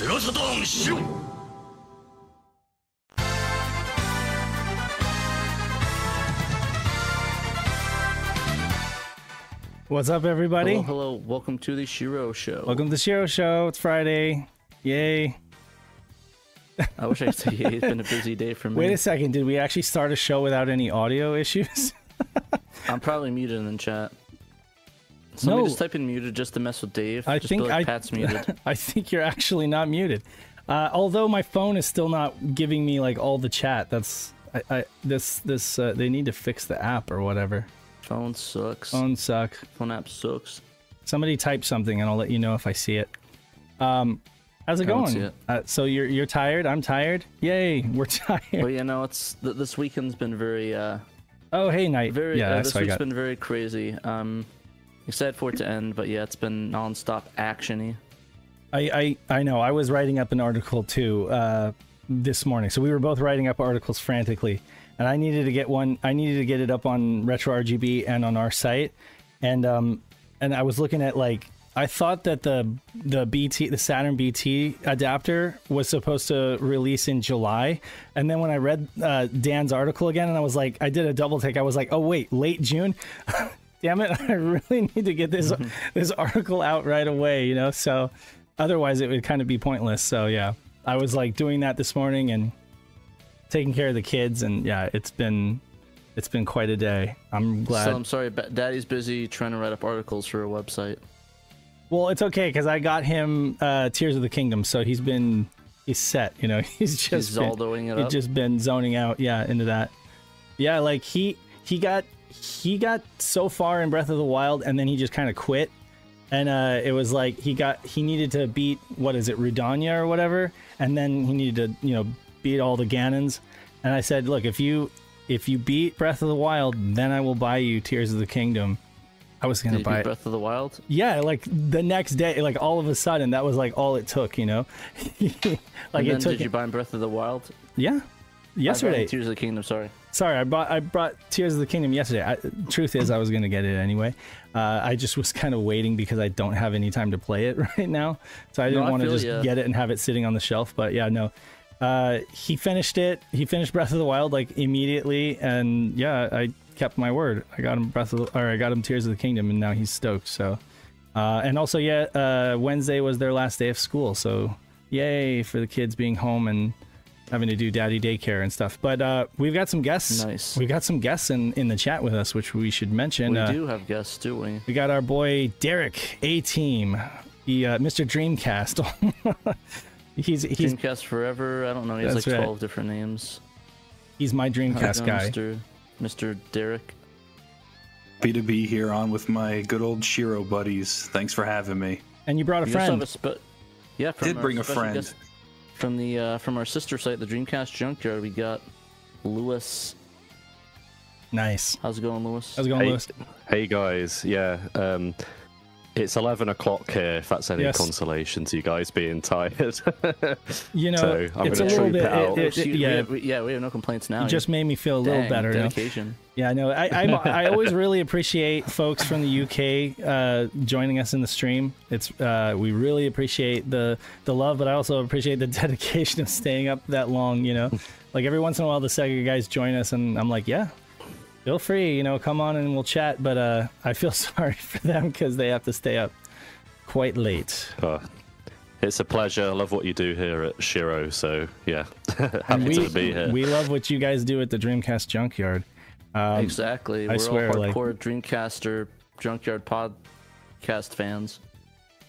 スラサターンしろ What's up, everybody? Hello, hello. Welcome to the Shiro Show. Welcome to the Shiro Show. It's Friday. Yay. I wish I could say it's been a busy day for me. Wait a second. Did we actually start a show without any audio issues? I'm probably muted in the chat. Somebody No. just type in muted just to mess with Dave. I just think like, I, Pat's muted. I think you're actually not muted. Uh, although my phone is still not giving me like all the chat. That's I, I this this uh, they need to fix the app or whatever. Phone sucks. Phone suck. Phone app sucks. Somebody type something and I'll let you know if I see it. Um, how's it I going? see it. Uh, so you're you're tired. I'm tired. Yay, we're tired. Well, you know, it's th- this weekend's been very, uh, oh hey night. very. yeah, uh, this week's been very crazy. Um, excited for it to end, but yeah, it's been non-stop actiony. I, I I know. I was writing up an article too uh, this morning, so we were both writing up articles frantically, and I needed to get one. I needed to get it up on Retro RGB and on our site, and um and I was looking at like I thought that the the BT the Saturn BT adapter was supposed to release in July, and then when I read uh, Dan's article again, and I was like, I did a double take. I was like, oh wait, late June. Damn it! I really need to get this this article out right away. You know, so otherwise it would kind of be pointless. So yeah, I was like doing that this morning and taking care of the kids, and yeah, it's been it's been quite a day. I'm glad. So I'm sorry, but Daddy's busy trying to write up articles for a website. Well, it's okay because I got him uh, Tears of the Kingdom, so he's been he's set. You know, he's just He's been, it he's up. just been zoning out. Yeah, into that. Yeah, like he he got he got so far in Breath of the Wild, and then he just kind of quit. And uh, it was like he got he needed to beat what is it Rudania or whatever, and then he needed to you know beat all the Ganons. And I said, look, if you if you beat Breath of the Wild, then I will buy you Tears of the Kingdom. I was gonna you buy. Breath of the Wild? Yeah, like the next day, like all of a sudden, that was like all it took, you know. like and it then took. did you buy Breath of the Wild? yeah, yesterday. Tears of the Kingdom. Sorry. Sorry, I bought I brought Tears of the Kingdom yesterday. I, truth is, I was gonna get it anyway. Uh, I just was kind of waiting because I don't have any time to play it right now, so I didn't I want to just ya. get it and have it sitting on the shelf. But yeah, no. Uh, he finished it. He finished Breath of the Wild like immediately, and yeah, I kept my word. I got him Breath of the, or I got him Tears of the Kingdom, and now he's stoked. So, uh, and also yeah, uh, Wednesday was their last day of school, so yay for the kids being home and having to do daddy daycare and stuff. But uh, we've got some guests. Nice. We've got some guests in, in the chat with us, which we should mention. We uh, do have guests, do we? we got our boy Derek A Team, he uh, Mr. Dreamcast. he's he's Dreamcast Forever. I don't know. He has That's like right. 12 different names. he's my Dreamcast guy. Mr. Mr. Derek. Happy to be here on with my good old Shiro buddies. Thanks for having me. And you brought a We also have friend. a spe- yeah, from Did bring a friend. guest- from the uh, from our sister site, the Dreamcast Junkyard. We got Lewis. Nice. How's it going, Lewis? How's it going, Hey, Lewis? hey guys, yeah, um, it's 11 o'clock here, if that's any Yes. consolation to you guys being tired. You know, So, I'm it's a gonna little troop bit. it out. it- it- Excuse- we yeah, have- we- yeah, we have no complaints now. it just made me feel a little Dang, better. you know? Dedication. Yeah, no, I, I I always really appreciate folks from the UK uh, joining us in the stream. It's uh, we really appreciate the the love, but I also appreciate the dedication of staying up that long. You know, like every once in a while the Sega guys join us, and I'm like, yeah, feel free, you know, come on and we'll chat. But uh, I feel sorry for them because they have to stay up quite late. Uh, it's a pleasure. I love what you do here at Shiro, so yeah, happy we to be here. we love what you guys do at the Dreamcast Junkyard. Um, exactly. I We're swear, all like- hardcore Dreamcaster Junkyard podcast fans.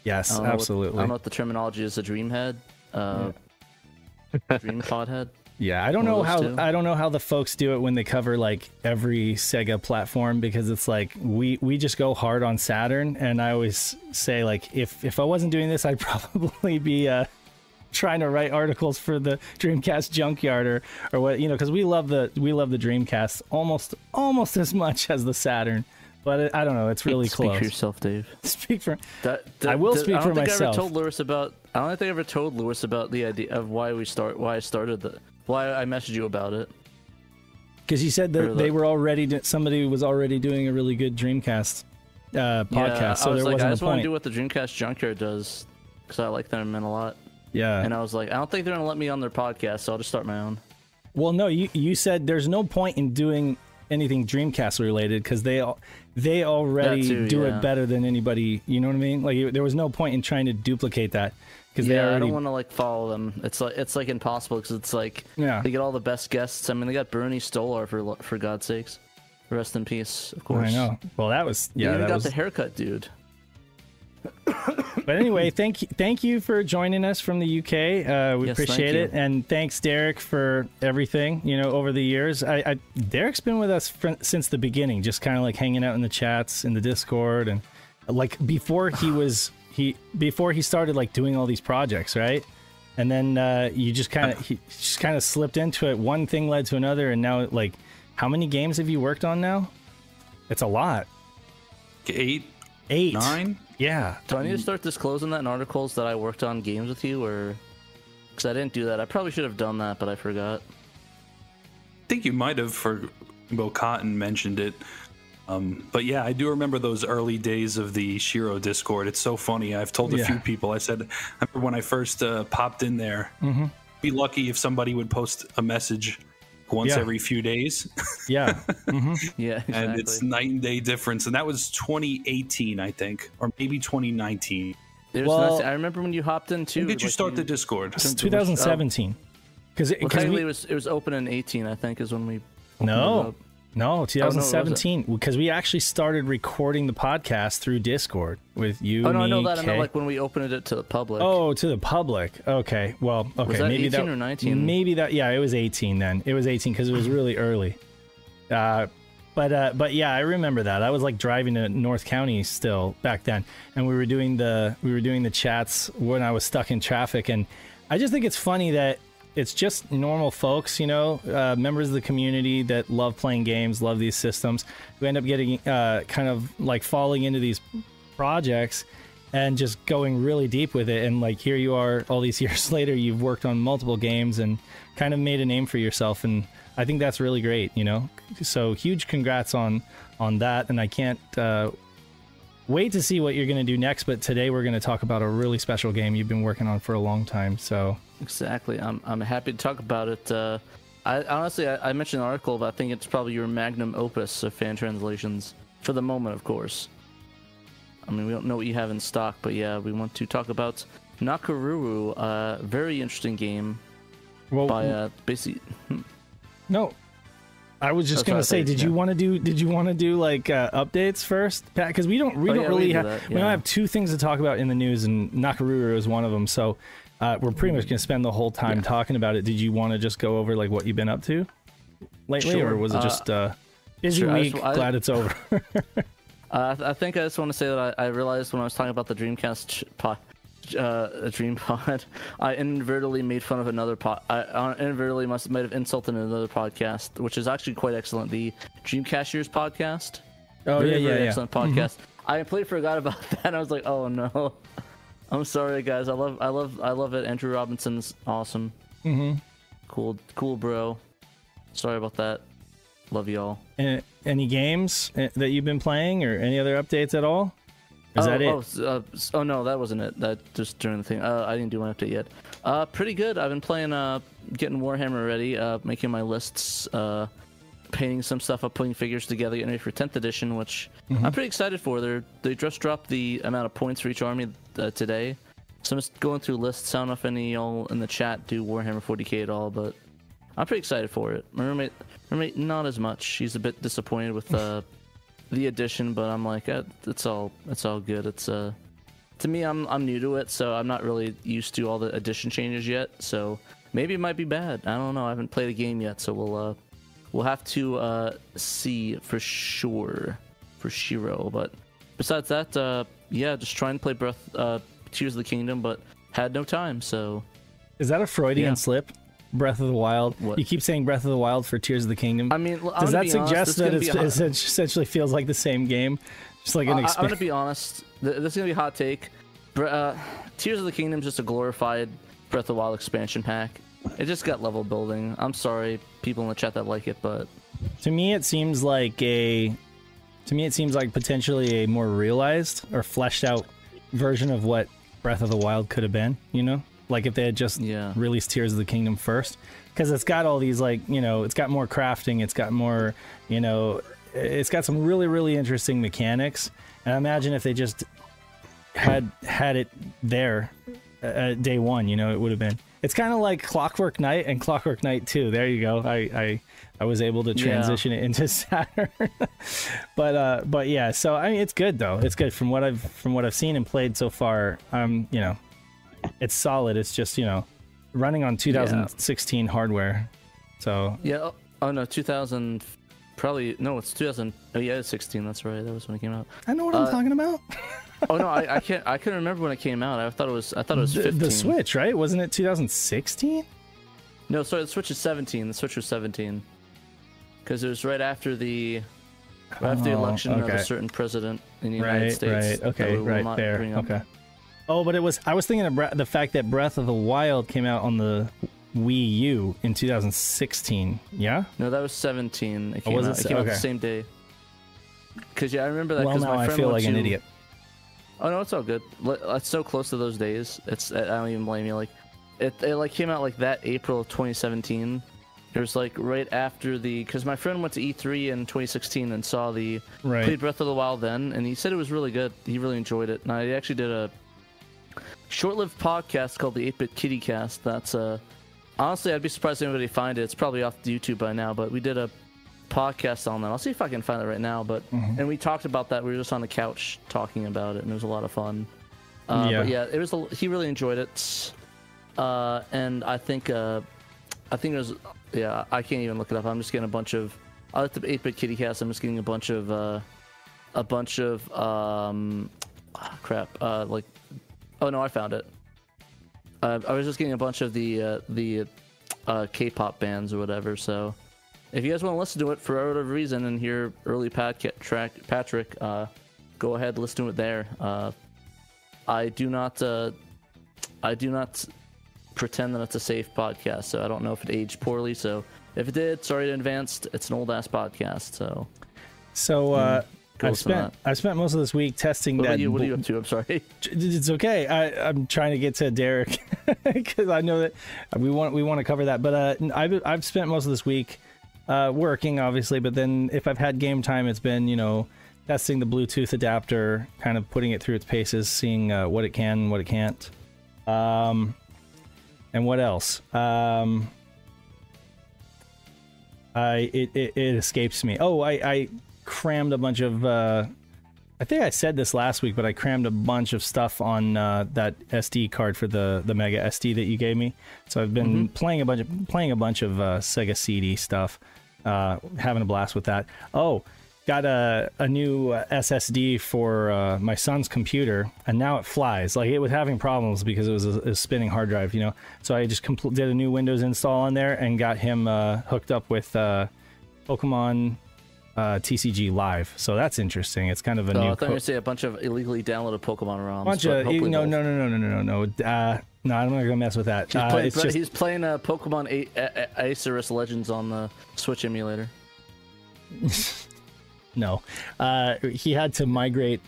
yes, I don't what- absolutely. I don't know what the terminology is. A Dreamhead. Uh, Dream Podhead. Yeah, I don't know how two. I don't know how the folks do it when they cover like every Sega platform because it's like we we just go hard on Saturn and I always say like if if I wasn't doing this I'd probably be uh trying to write articles for the Dreamcast Junkyard or or what you know because we love the we love the Dreamcast almost almost as much as the Saturn but it, I don't know it's really Speak close. Speak for yourself, Dave. Speak for That, I will speak I don't for think I myself. ever told Lewis about. I don't think I ever told Lewis about the idea of why we start. Why I started the. Why I messaged you about it. because you said that they were already somebody was already doing a really good Dreamcast uh, podcast, yeah, so I was there like, wasn't I just want to do what the Dreamcast Junkyard does because I like them a lot. Yeah. and I was like, I don't think they're gonna let me on their podcast, so I'll just start my own. Well, no, you you said there's no point in doing anything Dreamcast related because they all they already too, do yeah. it better than anybody. You know what I mean? Like there was no point in trying to duplicate that because they Yeah, I don't want to like follow them. It's like it's like impossible because it's like Yeah. they get all the best guests. I mean, they got Bernie Stolar for for God's sakes. Rest in peace, of course. I know. Well, that was They yeah. even That got was, the haircut, dude. but anyway, thank you, thank you for joining us from the UK. Uh, we Yes, appreciate it, and thanks Derek for everything. You know, over the years, I, I Derek's been with us fr- since the beginning, just kind of like hanging out in the chats in the Discord, and like before he was he before he started like doing all these projects, right? And then uh, you just kind of he just kind of slipped into it. One thing led to another, and now like, how many games have you worked on now? It's a lot. Eight, Eight. nine. Yeah. Do I need to start disclosing that in articles that I worked on games with you, or because I didn't do that? I probably should have done that, but I forgot. I think you might have for Bo Cotton mentioned it. Um, but yeah, I do remember those early days of the Shiro Discord. It's so funny. I've told a Yeah. few people. I said, I remember when I first uh, popped in there. Mm-hmm. Be lucky if somebody would post a message once Yeah. every few days, Yeah. Yeah, exactly. and it's night and day difference. And that was 2018, I think, or maybe 2019. It was Well- nice- I remember when you hopped in too. When did you like, start the Discord? It's 2017. Because Well, because technically, we it was it was open in 18. I think is when we. no up. No it wasn't. 2017 because we actually started recording the podcast through Discord with you. Oh no, I know that. I know like when we opened it to the public. Oh, to the public. Okay. Well, okay. was that maybe 18 that or 19? Maybe that. Yeah, it was 18 then. It was 18 because it was really early. Uh, but uh, but yeah, I remember that. I was like driving to North County still back then, and we were doing the we were doing the chats when I was stuck in traffic, and I just think it's funny that it's just normal folks, you know, uh, members of the community that love playing games, love these systems, who end up getting uh, kind of like falling into these projects and just going really deep with it. And like here you are, all these years later, you've worked on multiple games and kind of made a name for yourself. And I think that's really great, you know. So huge congrats on on that. And I can't uh, wait to see what you're going to do next. But today we're going to talk about a really special game you've been working on for a long time. So Exactly. I'm I'm happy to talk about it. Uh, I honestly I, I mentioned an article, but I think it's probably your magnum opus of fan translations for the moment, of course. I mean, we don't know what you have in stock, but yeah, we want to talk about Nakoruru, a very interesting game well, by uh, basically. no. I was just That's gonna say, did you want to do? Did you want to do like uh, updates first, Pat? Because we don't, we Oh, don't yeah, really have, do that, we don't have two things to talk about in the news, and Nakoruru is one of them. So uh, we're pretty much gonna spend the whole time Yeah. talking about it. Did you want to just go over like what you've been up to lately, or was it Uh, just uh, busy sure, week? I- glad it's over. Uh, I th- I think I just want to say that I, I realized when I was talking about the Dreamcast ch- pod, uh, a Dream Pod, I inadvertently made fun of another pod. I uh, inadvertently must might have insulted another podcast, which is actually quite excellent. The Dreamcasters podcast. oh very, yeah, yeah, very yeah. excellent podcast. I completely forgot about that. I was like, oh no. I'm sorry, guys. I love, I love, I love it. Andrew Robinson's awesome. Mm-hmm. Cool, cool, bro. Sorry about that. Love y'all. Any games uh, that you've been playing, or any other updates at all? Is oh, that it? Oh, uh, oh no, that wasn't it. That just during the thing. Uh, I didn't do my update yet. Uh, pretty good. I've been playing, uh, getting Warhammer ready, uh, making my lists, uh, painting some stuff up, putting figures together, getting ready for 10th edition, which Mm-hmm. I'm pretty excited for. They're they just dropped the amount of points for each army uh, today, so I'm just going through lists. I don't know if any of y'all in the chat do Warhammer 40k at all, but I'm pretty excited for it. My roommate, roommate, not as much. She's a bit disappointed with uh, the addition, but I'm like, uh, it's all, it's all good. It's uh, to me, I'm I'm new to it, so I'm not really used to all the addition changes yet. So maybe it might be bad. I don't know. I haven't played a game yet, so we'll uh, we'll have to uh, see for sure for Shiro. But besides that, uh, yeah, just trying to play Breath, uh, Tears of the Kingdom, but had no time. So Is that a Freudian Yeah. slip? Breath of the Wild. What? You keep saying Breath of the Wild for Tears of the Kingdom. I mean, I'm Does that be honest, suggest that it's, be a hot- it essentially feels like the same game, just like an I, I'm gonna be honest. This is gonna be a hot take. Uh, Tears of the Kingdom is just a glorified Breath of the Wild expansion pack. It just got level building. I'm sorry, people in the chat that like it, but To me, it seems like a. To me, it seems like potentially a more realized or fleshed out version of what Breath of the Wild could have been. You know, Like if they had just Yeah. released Tears of the Kingdom first, because it's got all these like you know, it's got more crafting, it's got more you know, it's got some really really interesting mechanics. And I imagine if they just had had it there uh, day one, you know, it would have been. It's kind of like Clockwork Knight and Clockwork Knight 2. There you go. I I, I was able to Yeah. transition it into Saturn. but uh but yeah, so I mean it's good though. It's good from what I've from what I've seen and played so far. Um, you know, it's solid. It's just, you know, running on 2016 hardware. So, Yeah. Oh, oh no, 2000. Probably no. It's 2000. Oh yeah, it's 16. That's right. That was when it came out. I know what I'm Uh, talking about. Oh no, I, I can't. I couldn't remember when it came out. I thought it was. I thought it was The, the Switch, right? Wasn't it 2016? No, sorry. The Switch is 17. The Switch was 17. Because it was right after the. Right after the Oh, election of a certain president in the United Right, States. right, that okay, we will right not there, bring up. okay. Oh, but it was. I was thinking of the fact that Breath of the Wild came out on the Wii U in 2016. Yeah. No, that was 17. It oh, came, Oh, was out, it came out the same day. Because yeah, I remember that. well, 'cause now my I friend feel went like an to- idiot. Oh no, it's all good. It's so close to those days. It's I don't even blame you. Like, it, it like came out like that April of 2017. It was like right after the because my friend went to E3 in 2016 and saw the Right. played Breath of the Wild then, and he said it was really good. He really enjoyed it. And I actually did a short-lived podcast called the 8-Bit Kitty Cast. That's uh honestly I'd be surprised if anybody find it. It's probably off the YouTube by now, but we did a podcast on that. I'll see if I can find it right now. But Mm-hmm. and we talked about that. We were just on the couch talking about it, and it was a lot of fun. Uh, Yeah. But yeah, it was. A, he really enjoyed it, uh, and I think uh, I think it was. Yeah, I can't even look it up. I'm just getting a bunch of. I like the 8-bit kitty cast. I'm just getting a bunch of uh, a bunch of um, ah, crap. Uh, like, oh no, I found it. Uh, I was just getting a bunch of the uh, the uh, K-pop bands or whatever. So, if you guys want to listen to it for whatever reason and hear early Pat track Patrick, uh, go ahead listen to it there. Uh, I do not uh, I do not pretend that it's a safe podcast, so I don't know if it aged poorly. So if it did, sorry in advance. It's an old ass podcast. So So uh, go I've spent I've spent most of this week testing what that. about you? What are you up to? I'm sorry. It's okay. I, I'm trying to get to Derek because I know that we want we want to cover that. But uh, I've I've spent most of this week uh, working, obviously. But then if I've had game time, it's been you know testing the Bluetooth adapter, kind of putting it through its paces, seeing uh, what it can, what it can't. Um, and what else? Um, I it, it, it escapes me. Oh, I, I crammed a bunch of. Uh, I think I said this last week, but I crammed a bunch of stuff on uh, that SD card for the the Mega SD that you gave me. So I've been playing a bunch of playing a bunch of uh, Sega CD stuff, uh, having a blast with that. Oh, got a a new uh, SSD for uh, my son's computer, and now it flies. Like it was having problems because it was a, a spinning hard drive, you know. So I just compl- did a new Windows install on there and got him uh, hooked up with uh, Pokemon uh, TCG Live. So that's interesting. It's kind of a Oh, new I thought you were say a bunch of illegally downloaded Pokemon ROMs. bunch of no, no no no no no no no uh, no I'm not gonna mess with that. He's, playing, just he's playing uh, Pokemon A- A- A- Arceus Legends on the Switch emulator. no. Uh, he had to migrate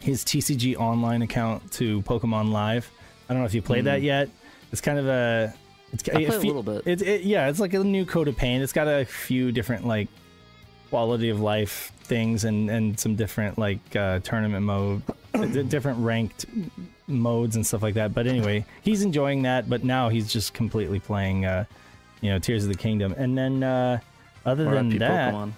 his TCG online account to Pokemon Live. I don't know if you played that yet. It's kind of a. It's, Hmm. I it a little bit. It, it, yeah, it's like a new coat of paint. It's got a few different like quality of life things and and some different like uh, tournament mode, different ranked modes and stuff like that. But anyway, he's enjoying that. But now he's just completely playing, uh, you know, Tears of the Kingdom. And then uh, other than that, Pokemon.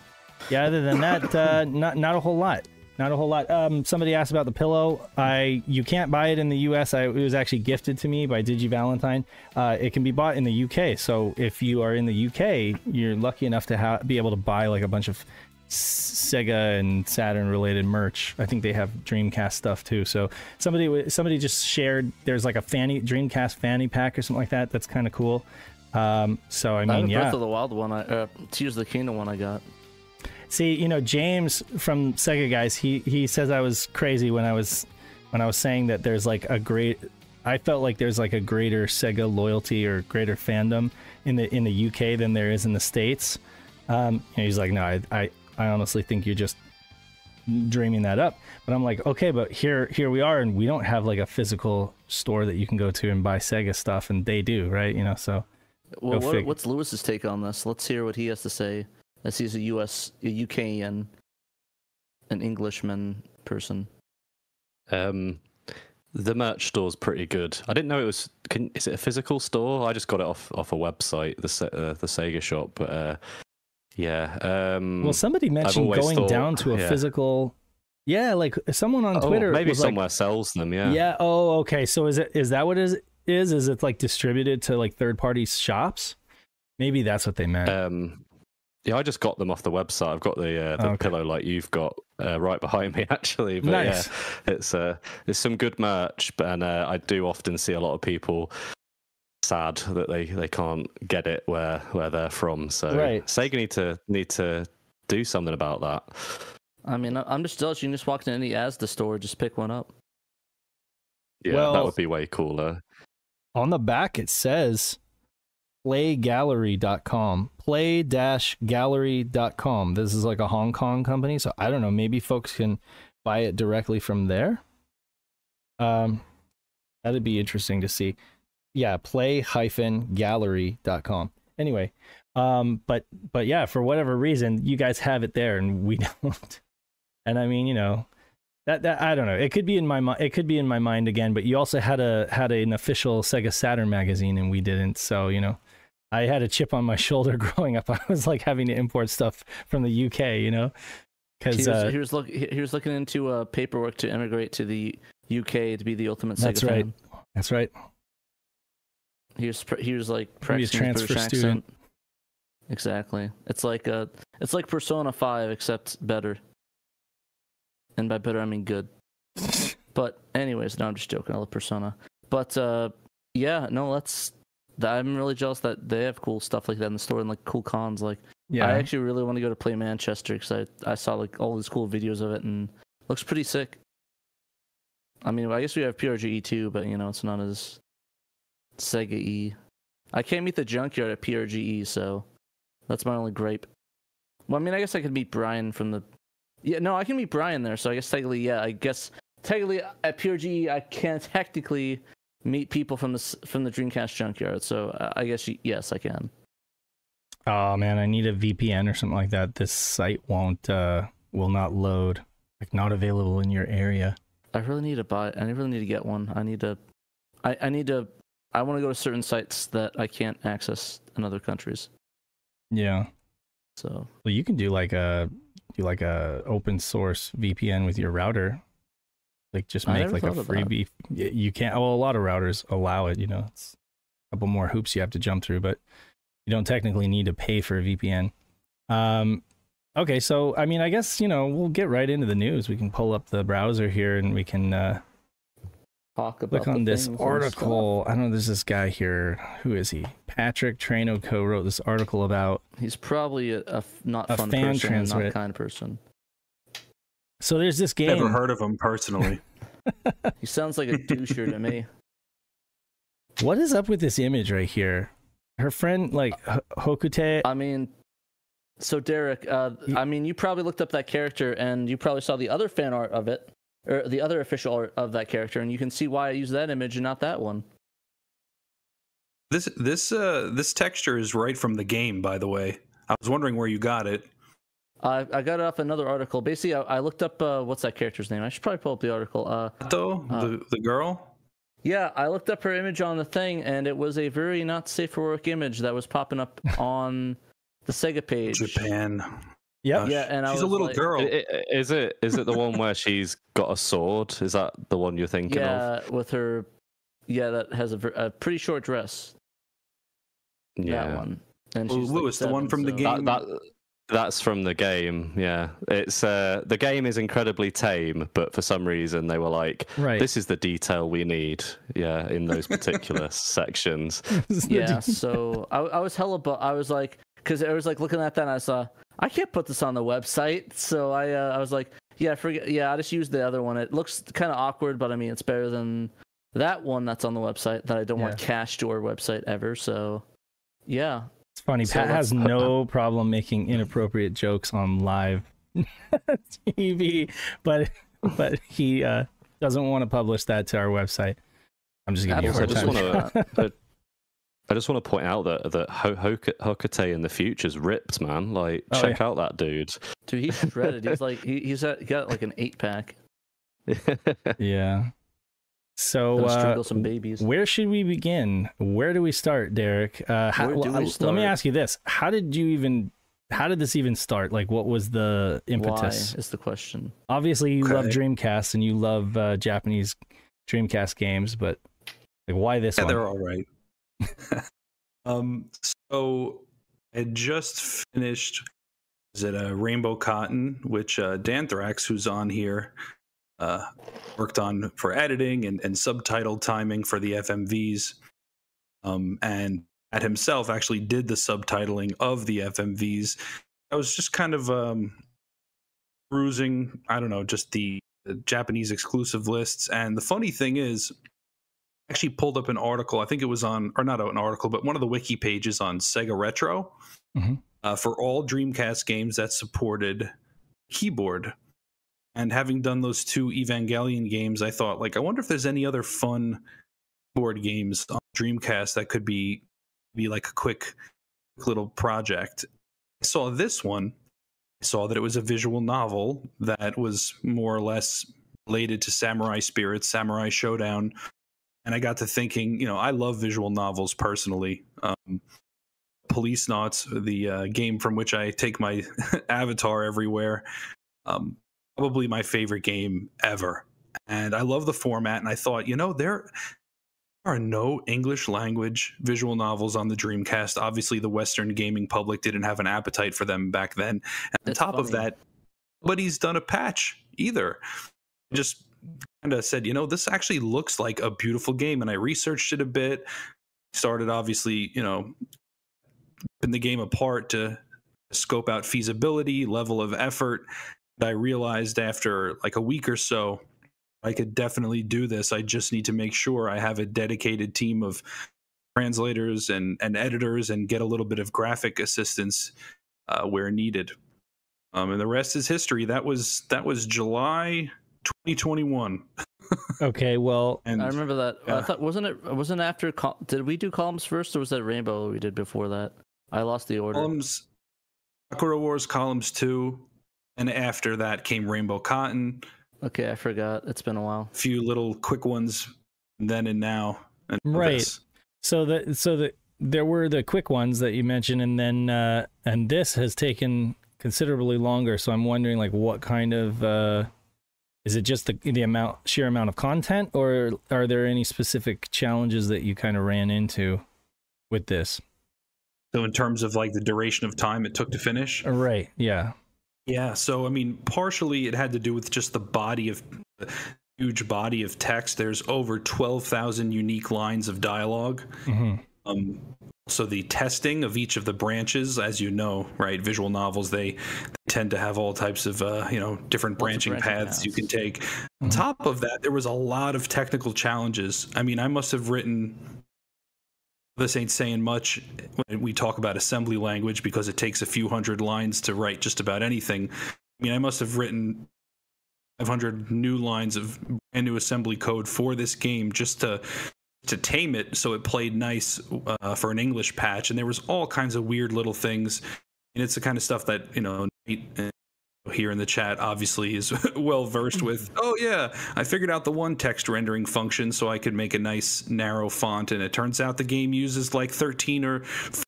Yeah, other than that, uh, not not a whole lot. Not a whole lot. Um, somebody asked about the pillow. I you can't buy it in the U.S. I, it was actually gifted to me by Digi Valentine. Uh, it can be bought in the U.K. So if you are in the U.K., you're lucky enough to ha- be able to buy like a bunch of Sega and Saturn related merch. I think they have Dreamcast stuff too. So somebody somebody just shared. There's like a fanny Dreamcast fanny pack or something like that. That's kind of cool. Um, so I I mean, have yeah. Breath of the Wild one. I, uh, Tears of the Kingdom one I got. See, you know, James from Sega guys, he he says I was crazy when I was when I was saying that there's like a great I felt like there's like a greater Sega loyalty or greater fandom in the in the UK than there is in the States. Um, know, he's like, no, I, I I honestly think you're just dreaming that up. But I'm like, okay, but here here we are, and we don't have like a physical store that you can go to and buy Sega stuff, and they do, right? You know, so Well, what, what's Lewis's take on this? Let's hear what he has to say, as he's a U.S. a UK and an Englishman person. Um, the merch store's pretty good. I didn't know it was. Can, is it a physical store? I just got it off off a website, the uh, the Sega shop. But uh, yeah. Um, well, somebody mentioned going thought- down to a yeah. physical. Yeah, like someone on oh, Twitter maybe was like, somewhere sells them. Yeah. Yeah. Oh, okay. So is it is that what is is is it like distributed to like third party shops? Maybe that's what they meant. Um, yeah, I just got them off the website. I've got the uh, the Okay. pillow like you've got uh, right behind me, actually. But Nice. yeah, it's uh, it's some good merch, and uh, I do often see a lot of people sad that they, they can't get it where where they're from. So Right. Sega need to need to do something about that. I mean, I- I'm just jealous. You can just walk to any Asda store, just pick one up. Yeah, Well- that would be way cooler. on the back it says playgallery.com play-gallery.com this is like a hong kong company so i don't know maybe folks can buy it directly from there um that'd be interesting to see yeah play-gallery.com anyway um but but yeah for whatever reason you guys have it there and we don't and i mean you know that, that I don't know. It could be in my mind. It could be in my mind again. But you also had a had an official Sega Saturn magazine, and we didn't. So you know, I had a chip on my shoulder growing up. I was like having to import stuff from the UK. You know, He because was, uh, he was look he he was looking into uh, paperwork to immigrate to the UK to be the ultimate That's Sega right. fan. that's right. He was he was like a practicing transfer British student. accent. Exactly. It's like uh it's like Persona Five except better. And by better I mean good. But anyways, no, I'm just joking. I love Persona. But uh yeah, no, that I'm really jealous that they have cool stuff like that in the store and like cool cons. Like Yeah, I actually really want to go to Play Manchester because I I saw like all these cool videos of it and looks pretty sick. I mean, I guess we have PRGE too, but you know, it's not as Sega E. I can't meet the junkyard at PRGE, so that's my only gripe. Well, I mean, I guess I could meet Brian from the. Yeah, no, I can meet Brian there, so I guess technically, yeah, I guess technically at PRGE I can technically meet people from the from the Dreamcast junkyard. So uh, I guess y- yes, I can. Oh man, I need a VPN or something like that. This site won't uh will not load. Like not available in your area. I really need to buy. I really need to get one. I need to. I, I need to. I want to go to certain sites that I can't access in other countries. Yeah. So Well, you can do like a do like a open source VPN with your router. Like just I make like a thought of that. freebie. You can't. Well, a lot of routers allow it. You know, it's a couple more hoops you have to jump through, but you don't technically need to pay for a VPN. Um, okay, so I mean, I guess you know we'll get right into the news. We can pull up the browser here and we can uh, talk about click on this article. I don't know. There's this guy here. Who is he? Patrick Traino co-wrote this article about. He's probably a not A fun fan person, and not transmit. kind person. So there's this game. Never heard of him personally. He sounds like a doucher to me. What is up with this image right here? Her friend, like H- Hokute. I mean, so Derek, uh, I mean, you probably looked up that character and you probably saw the other fan art of it, or the other official art of that character, and you can see why I use that image and not that one. this this uh this texture is right from the game, by the way. I was wondering where you got it. I I got it off another article. Basically, I, I looked up uh, what's that character's name. I should probably pull up the article. Uh, Though Uh, the the girl. yeah, I looked up her image on the thing, and it was a very not safe for work image that was popping up on the Sega page. Japan. Yep. Gosh, Yeah, and I she's a little like- girl. I- I- Is it is it the one where she's got a sword? Is that the one you're thinking of? Yeah, with her. Yeah, that has a, a pretty short dress. Yeah. That one. And Well, she's like Lewis, the one seven, from the game- That, that that's from the game. Yeah, it's uh the game is incredibly tame, but for some reason they were like, Right. this is the detail we need. Yeah, in those particular sections. yeah so I, I was hella but i was like because i was like looking at that and i saw i can't put this on the website so i uh, i was like yeah forget yeah i just used the other one it looks kind of awkward but i mean it's better than that one that's on the website that i don't want Yeah. cached to our website ever so yeah It's funny. So Pat has let's- no problem making inappropriate jokes on live TV, but but he uh, doesn't want to publish that to our website. I'm just giving you a Also, hard I just time. want to. I just want to point out that that Hokate in the future's ripped, man. Like, Oh, check out that dude. Dude, he's shredded. He's like he, he's at, he got like an eight pack. yeah. So uh, some babies. where should we begin? Where do we start, Derek? Uh, how, Where do we well, uh, Let me ask you this: How did you even? How did this even start? Like, what was the Why impetus? is the question? Obviously, you love Dreamcast and you love uh, Japanese Dreamcast games, but like, why this Yeah, one? they're all right. um, so I just finished. Is it a Rainbow Cotton, which uh, Danthrax, who's on here, uh, worked on for editing and, and subtitle timing for the FMVs, um, and at himself actually did the subtitling of the FMVs. I was just kind of um, I don't know, just the, the Japanese exclusive lists. And the funny thing is, actually pulled up an article. I think it was on, or not an article, but one of the wiki pages on Sega Retro Mhm. uh, for all Dreamcast games that supported keyboard. And having done those two Evangelion games, I thought, like, I wonder if there's any other fun board games on Dreamcast that could be be like a quick little project. I saw this one. I saw that it was a visual novel that was more or less related to Samurai Spirits, Samurai Showdown, and I got to thinking, you know, I love visual novels personally. Um, Policenauts, the uh, game from which I take my avatar everywhere, um, probably my favorite game ever. And I love the format. And I thought, you know, there are no English language visual novels on the Dreamcast. Obviously, the Western gaming public didn't have an appetite for them back then. And on That's top of funny. that, nobody's done a patch either. Just kind of said, you know, this actually looks like a beautiful game. And I researched it a bit. Started obviously, you know, ripping the game apart to scope out feasibility, level of effort. And I realized after like a week or so, I could definitely do this. I just need to make sure I have a dedicated team of translators and, and editors and get a little bit of graphic assistance uh, where needed. Um, and the rest is history. That was that was July 2021. Okay, well, And I remember that. I thought wasn't it wasn't after col- did we do columns first or was that Rainbow we did before that? I lost the order. columns, Sakura Wars columns two, and after that came Rainbow Cotton. okay, I forgot. It's been a while. A few little quick ones, then and now. And Right. this. so the so the there were the quick ones that you mentioned, and then uh, and this has taken considerably longer. So I'm wondering, like, what kind of uh, is it just the the amount sheer amount of content, or are there any specific challenges that you kind of ran into with this? So in terms of like the duration of time it took to finish, Right. Yeah. Yeah, so I mean, partially it had to do with just the body of the huge body of text. There's over 12,000 unique lines of dialogue. hmm Um, so the testing of each of the branches, as you know, right, visual novels they, they tend to have all types of uh, you know different branching, branching paths you can take. On top of that, there was a lot of technical challenges. I mean, I must have written. This ain't saying much when we talk about assembly language because it takes a few hundred lines to write just about anything. I mean, I must have written 500 new lines of brand new assembly code for this game just to to tame it so it played nice uh, for an English patch. And there was all kinds of weird little things. And it's the kind of stuff that you know Nate, uh, here in the chat obviously is well versed with. Oh yeah, I figured out the one text rendering function so I could make a nice narrow font. And it turns out the game uses like 13 or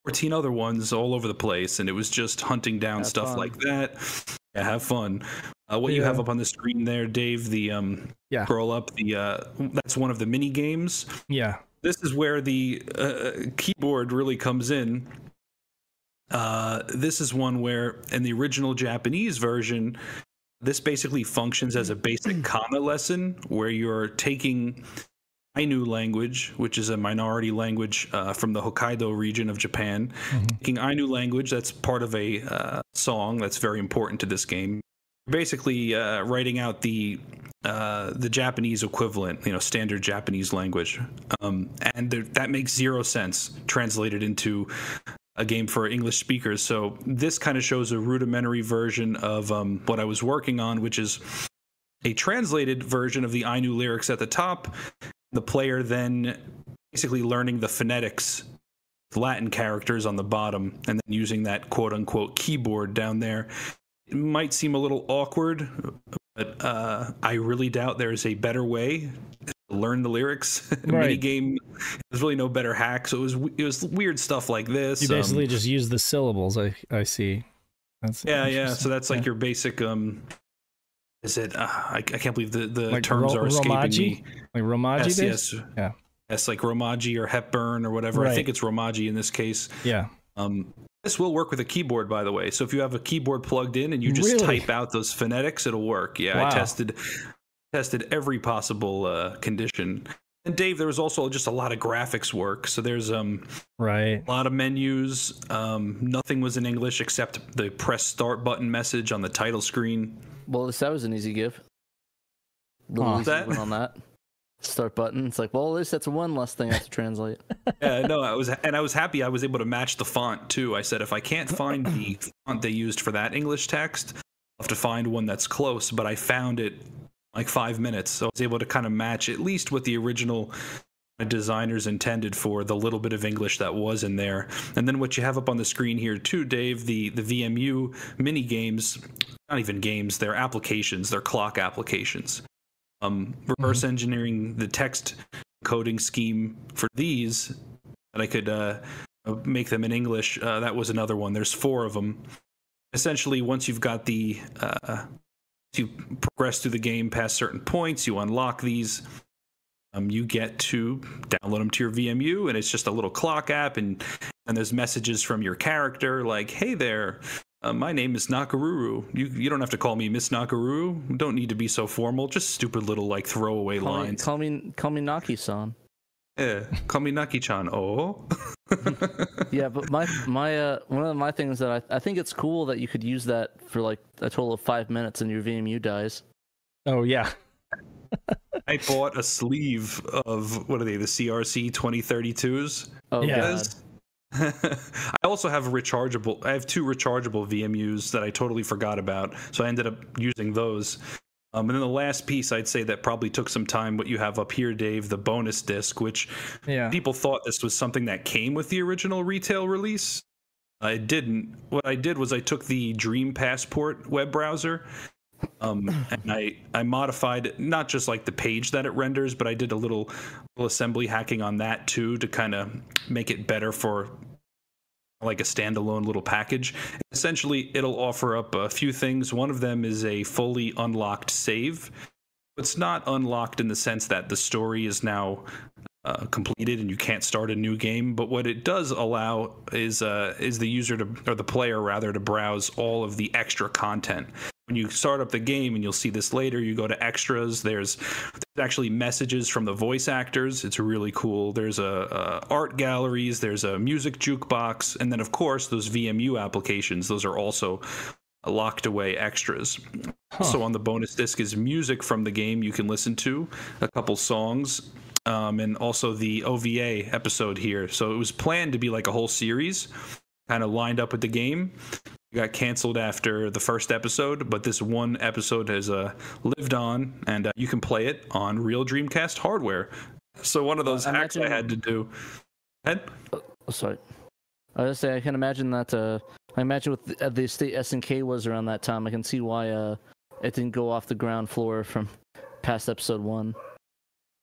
14 other ones all over the place. And it was just hunting down Have stuff fun. like that. Yeah, have fun. Uh, what you have up on the screen there, Dave, the um, Yeah. scroll up the uh, that's one of the mini games. Yeah. This is where the uh, keyboard really comes in. Uh, this is one where in the original Japanese version, this basically functions as a basic kana lesson where you're taking Ainu language, which is a minority language uh, from the Hokkaido region of Japan, taking Ainu language that's part of a uh, song that's very important to this game. Basically, uh, writing out the uh, the Japanese equivalent, you know, standard Japanese language, um, and there, that makes zero sense translated into a game for English speakers. So this kind of shows a rudimentary version of um, what I was working on, which is a translated version of the Ainu lyrics at the top. The player then basically learning the phonetics, the Latin characters on the bottom, and then using that quote unquote keyboard down there. It might seem a little awkward, but uh, I really doubt there's a better way learn the lyrics. Right. Mini game, there's really no better hack. So it was it was weird stuff like this. You um, basically just use the syllables. I I see. That's yeah, yeah. So that's like Yeah. your basic. um Is it? Uh, I, I can't believe the the Like terms ro- are escaping Romaji? me. like Romaji Yes, yes. Yeah. Yes, like Romaji or Hepburn or whatever. I think it's Romaji in this case. Yeah. Um, this will work with a keyboard, by the way. So if you have a keyboard plugged in and you just Really? type out those phonetics, it'll work. Yeah, Wow. I tested tested every possible uh, condition. And Dave, there was also just a lot of graphics work. So there's um, Right. a lot of menus. Um, nothing was in English except the press start button message on the title screen. Well, at that was an easy give. Little Huh. That- win on that. Start button. It's like, well, at least that's one less thing I have to translate. yeah, no, I was, and I was happy I was able to match the font too. I said if I can't find the font they used for that English text, I'll have to find one that's close. But I found it like five minutes, so I was able to kind of match at least what the original designers intended for the little bit of English that was in there. And then what you have up on the screen here too, Dave, the the VMU mini games, not even games, they're applications, they're clock applications. Um, reverse engineering the text coding scheme for these that I could uh, make them in English. Uh, that was another one. There's four of them. Essentially, once you've got the, uh, you progress through the game past certain points, you unlock these. Um, you get to download them to your VMU, and it's just a little clock app, and and there's messages from your character like, "Hey there, uh, my name is Nakoruru. You you don't have to call me Miss Nakoruru. Don't need to be so formal. Just stupid little like throwaway Call me, lines. call me, call me Naki-san. Yeah, call me Naki-chan. Oh. Yeah, but my my uh one of my things that I I think it's cool that you could use that for like a total of five minutes and your VMU dies. Oh yeah. I bought a sleeve of what are they? The CRC 2032s. Oh Yeah. god. I also have a rechargeable. I have two rechargeable VMUs that I totally forgot about, so I ended up using those. Um, and then the last piece, I'd say that probably took some time. What you have up here, Dave, the bonus disc, which Yeah. people thought this was something that came with the original retail release. I didn't. What I did was I took the Dream Passport web browser, um, and I I modified not just like the page that it renders, but I did a little, little assembly hacking on that too to kind of make it better for like a standalone little package. Essentially, it'll offer up a few things. One of them is a fully unlocked save. It's not unlocked in the sense that the story is now uh, completed and you can't start a new game. But what it does allow is uh, is the user to or the player rather to browse all of the extra content. When you start up the game, and you'll see this later, you go to extras. There's, there's actually messages from the voice actors. It's really cool. There's a, a art galleries. There's a music jukebox, and then of course those VMU applications. Those are also locked away extras. So on the bonus disc is music from the game you can listen to, a couple songs, um, and also the OVA episode here. So it was planned to be like a whole series, kind of lined up with the game. It got canceled after the first episode, but this one episode has uh, lived on, and uh, you can play it on real Dreamcast hardware. So one of those I hacks I had to do. Ed? Oh, sorry. I was say I can imagine that. Uh, I imagine with the, uh, the state SNK was around that time. I can see why uh, it didn't go off the ground floor from past episode one.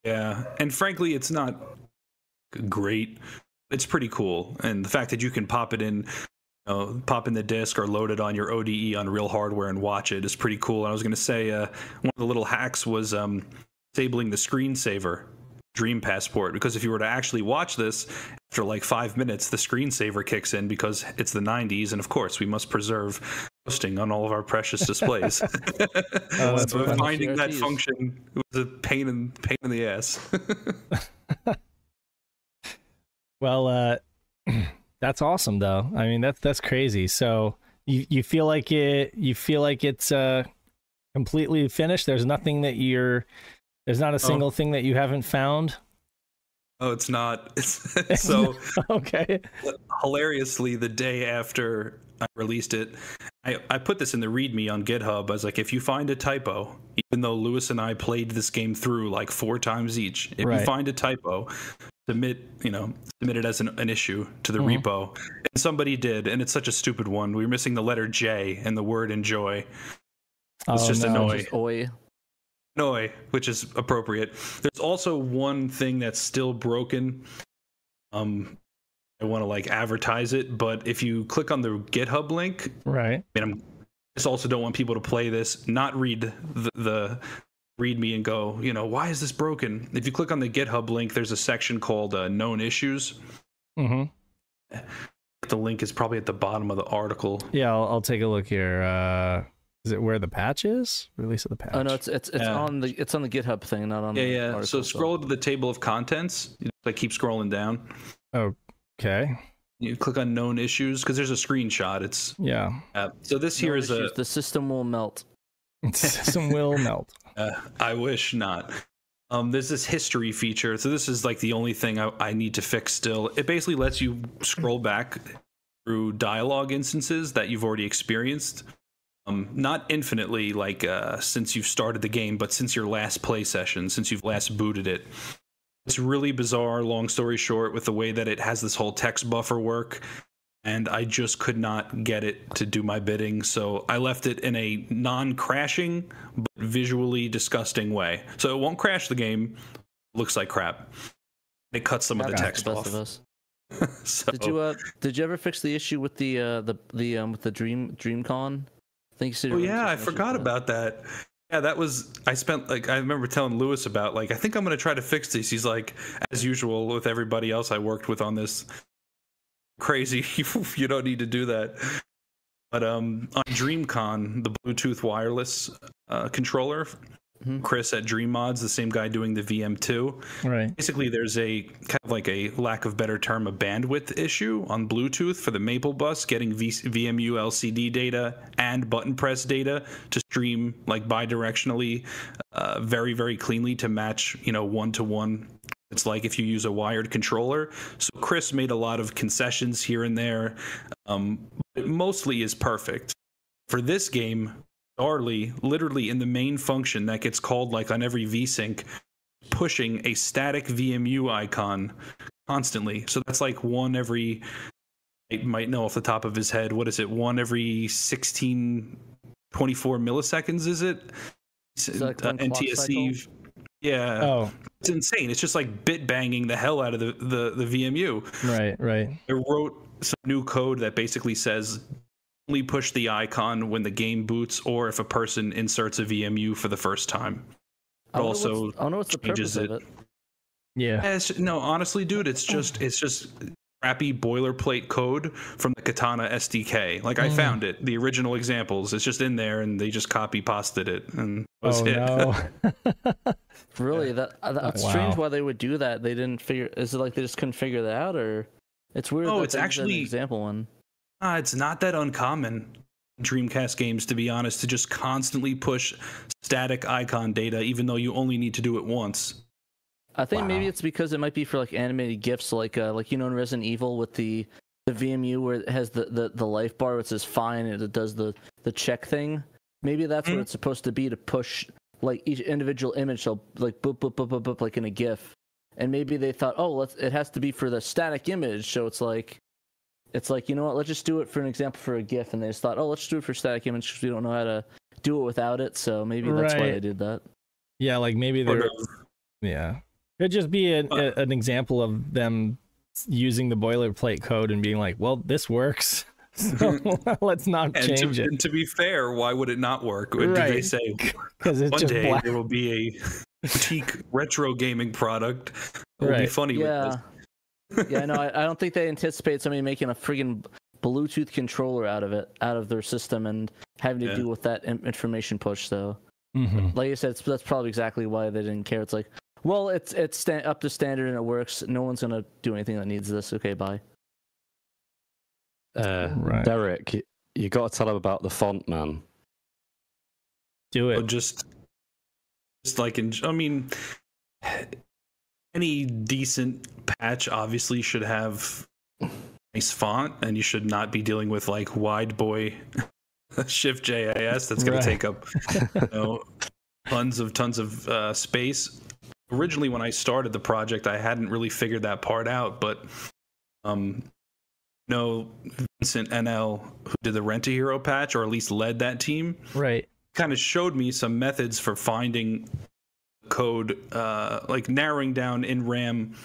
Yeah, and frankly, it's not great. It's pretty cool, and the fact that you can pop it in, you know, pop in the disc or load it on your ODE on real hardware and watch it is pretty cool. And I was going to say uh, one of the little hacks was um, disabling the screensaver Dream Passport because if you were to actually watch this after like five minutes, the screensaver kicks in because it's the 90s, and of course we must preserve posting on all of our precious displays. Oh, so finding that function was a pain in pain in the ass. Well, uh, that's awesome though. I mean, that's that's crazy. So you you feel like it you feel like it's uh completely finished. There's nothing that you're there's not a single thing that you haven't found. Oh, it's not. It's, so okay. hilariously, the day after I released it, I, I put this in the README on GitHub. I was like, if you find a typo, even though Lewis and I played this game through like four times each, if Right. you find a typo, submit you know submit it as an, an issue to the Mhm. repo. And somebody did, and it's such a stupid one. We were missing the letter J in the word enjoy. It's Oh, just no. Just oi. Noi, which is appropriate. There's also one thing that's still broken. Um, I want to like advertise it, but if you click on the GitHub link, Right. I mean, I'm I just also don't want people to play this, not read the, the read me and go, you know, why is this broken? If you click on the GitHub link, there's a section called uh, known issues. hmm The link is probably at the bottom of the article. Yeah, I'll, I'll take a look here. Uh, is it where the patch is? Release of the patch. Oh no, it's it's it's Yeah. on the it's on the GitHub thing, not on Yeah, the yeah. article So itself. scroll to the table of contents. You like keep scrolling down. Okay. You click on known issues because there's a screenshot. It's Yeah. uh, so this here No is a the system will melt. The system will melt. Uh, I wish not. Um, there's this history feature. So this is like the only thing I, I need to fix still. It basically lets you scroll back through dialogue instances that you've already experienced. Um, not infinitely, like uh, since you've started the game, but since your last play session, since you've last booted it. It's really bizarre, long story short, with the way that it has this whole text buffer work. And I just could not get it to do my bidding. So I left it in a non crashing, but visually disgusting way. So it won't crash the game. Looks like crap. It cuts some of the text the best off. of us. so, Did you uh did you ever fix the issue with the uh the the um with the Dream DreamConn? I think you said oh yeah, I forgot with that. about that. Yeah, that was I spent like I remember telling Lewis about like I think I'm gonna try to fix this. He's like, as usual with everybody else I worked with on this, crazy. you don't need to do that. But um, on DreamConn, the Bluetooth wireless uh, controller, Mhm. Chris at Dream Mods, the same guy doing the VM2. Right. Basically, there's a kind of like a lack of better term, a bandwidth issue on Bluetooth for the Maple bus getting v- VMU LCD data and button press data to stream like bidirectionally, uh, very very cleanly to match you know one to one. It's like if you use a wired controller. So Chris made a lot of concessions here and there. Um, but it mostly is perfect. For this game, Darly, literally in the main function that gets called like on every VSync, pushing a static VMU icon constantly. So that's like one every, I might know off the top of his head, what is it? One every 16, 24 milliseconds, is it? that like Uh, one clock NTSC. Yeah, Oh, it's insane. It's just like bit banging the hell out of the, the, the VMU. right, right. I wrote some new code that basically says only push the icon when the game boots or if a person inserts a VMU for the first time. I also what's- I don't know what's the changes purpose of it. it. Yeah. Yeah, it's- no, honestly, dude, it's just it's just crappy boilerplate code from the Katana SDK. Like I Mm. found it, the original examples. It's just in there, and they just copy pasted it, and that was Oh it. no. Really, that uh, that's Wow. strange. Why they would do that? They didn't figure. Is it like they just couldn't figure that out, or it's weird? Oh, that it's they did an actually- example one. Ah, it's not that uncommon. Dreamcast games, to be honest, to just constantly push static icon data, even though you only need to do it once. I think maybe it's because it might be for like animated gifs, like uh, like you know in Resident Evil with the the VMU where it has the the, the life bar, which says fine, and it does the the check thing. Maybe that's Mhm. what it's supposed to be to push like each individual image, so like boop boop boop boop boop, like in a GIF. And maybe they thought, oh, let's it has to be for the static image, so it's like. It's like you know what? Let's just do it for an example for a GIF, and they just thought, oh, let's do it for static image because we don't know how to do it without it. So maybe that's why they did that. yeah, like maybe Sort they're of. yeah. Could just be an, Uh, a, an example of them using the boilerplate code and being like, "Well, this works, so let's not And change to, it and to be fair, why would it not work? Did they say because one just day black." there will be a boutique retro gaming product that will be Right. funny with Yeah. This? yeah, no, I, I don't think they anticipate somebody making a friggin' Bluetooth controller out of it, out of their system, and having to Yeah. deal with that information push. So, Mhm. like I said, it's, that's probably exactly why they didn't care. It's like, well, it's it's sta- up to standard and it works. No one's gonna do anything that needs this. Okay, bye. Uh, Right. Derek, you, you got to tell him about the font man. Do Or it. just just like in, I mean, any decent patch obviously should have nice font, and you should not be dealing with like wide boy shift JIS that's going Right. to take up you know, tons of tons of uh, space. Originally, when I started the project, I hadn't really figured that part out, but um, no, Vincent NL, who did the Rent a Hero patch, or at least led that team, Right. kind of showed me some methods for finding code, uh, like narrowing down in RAM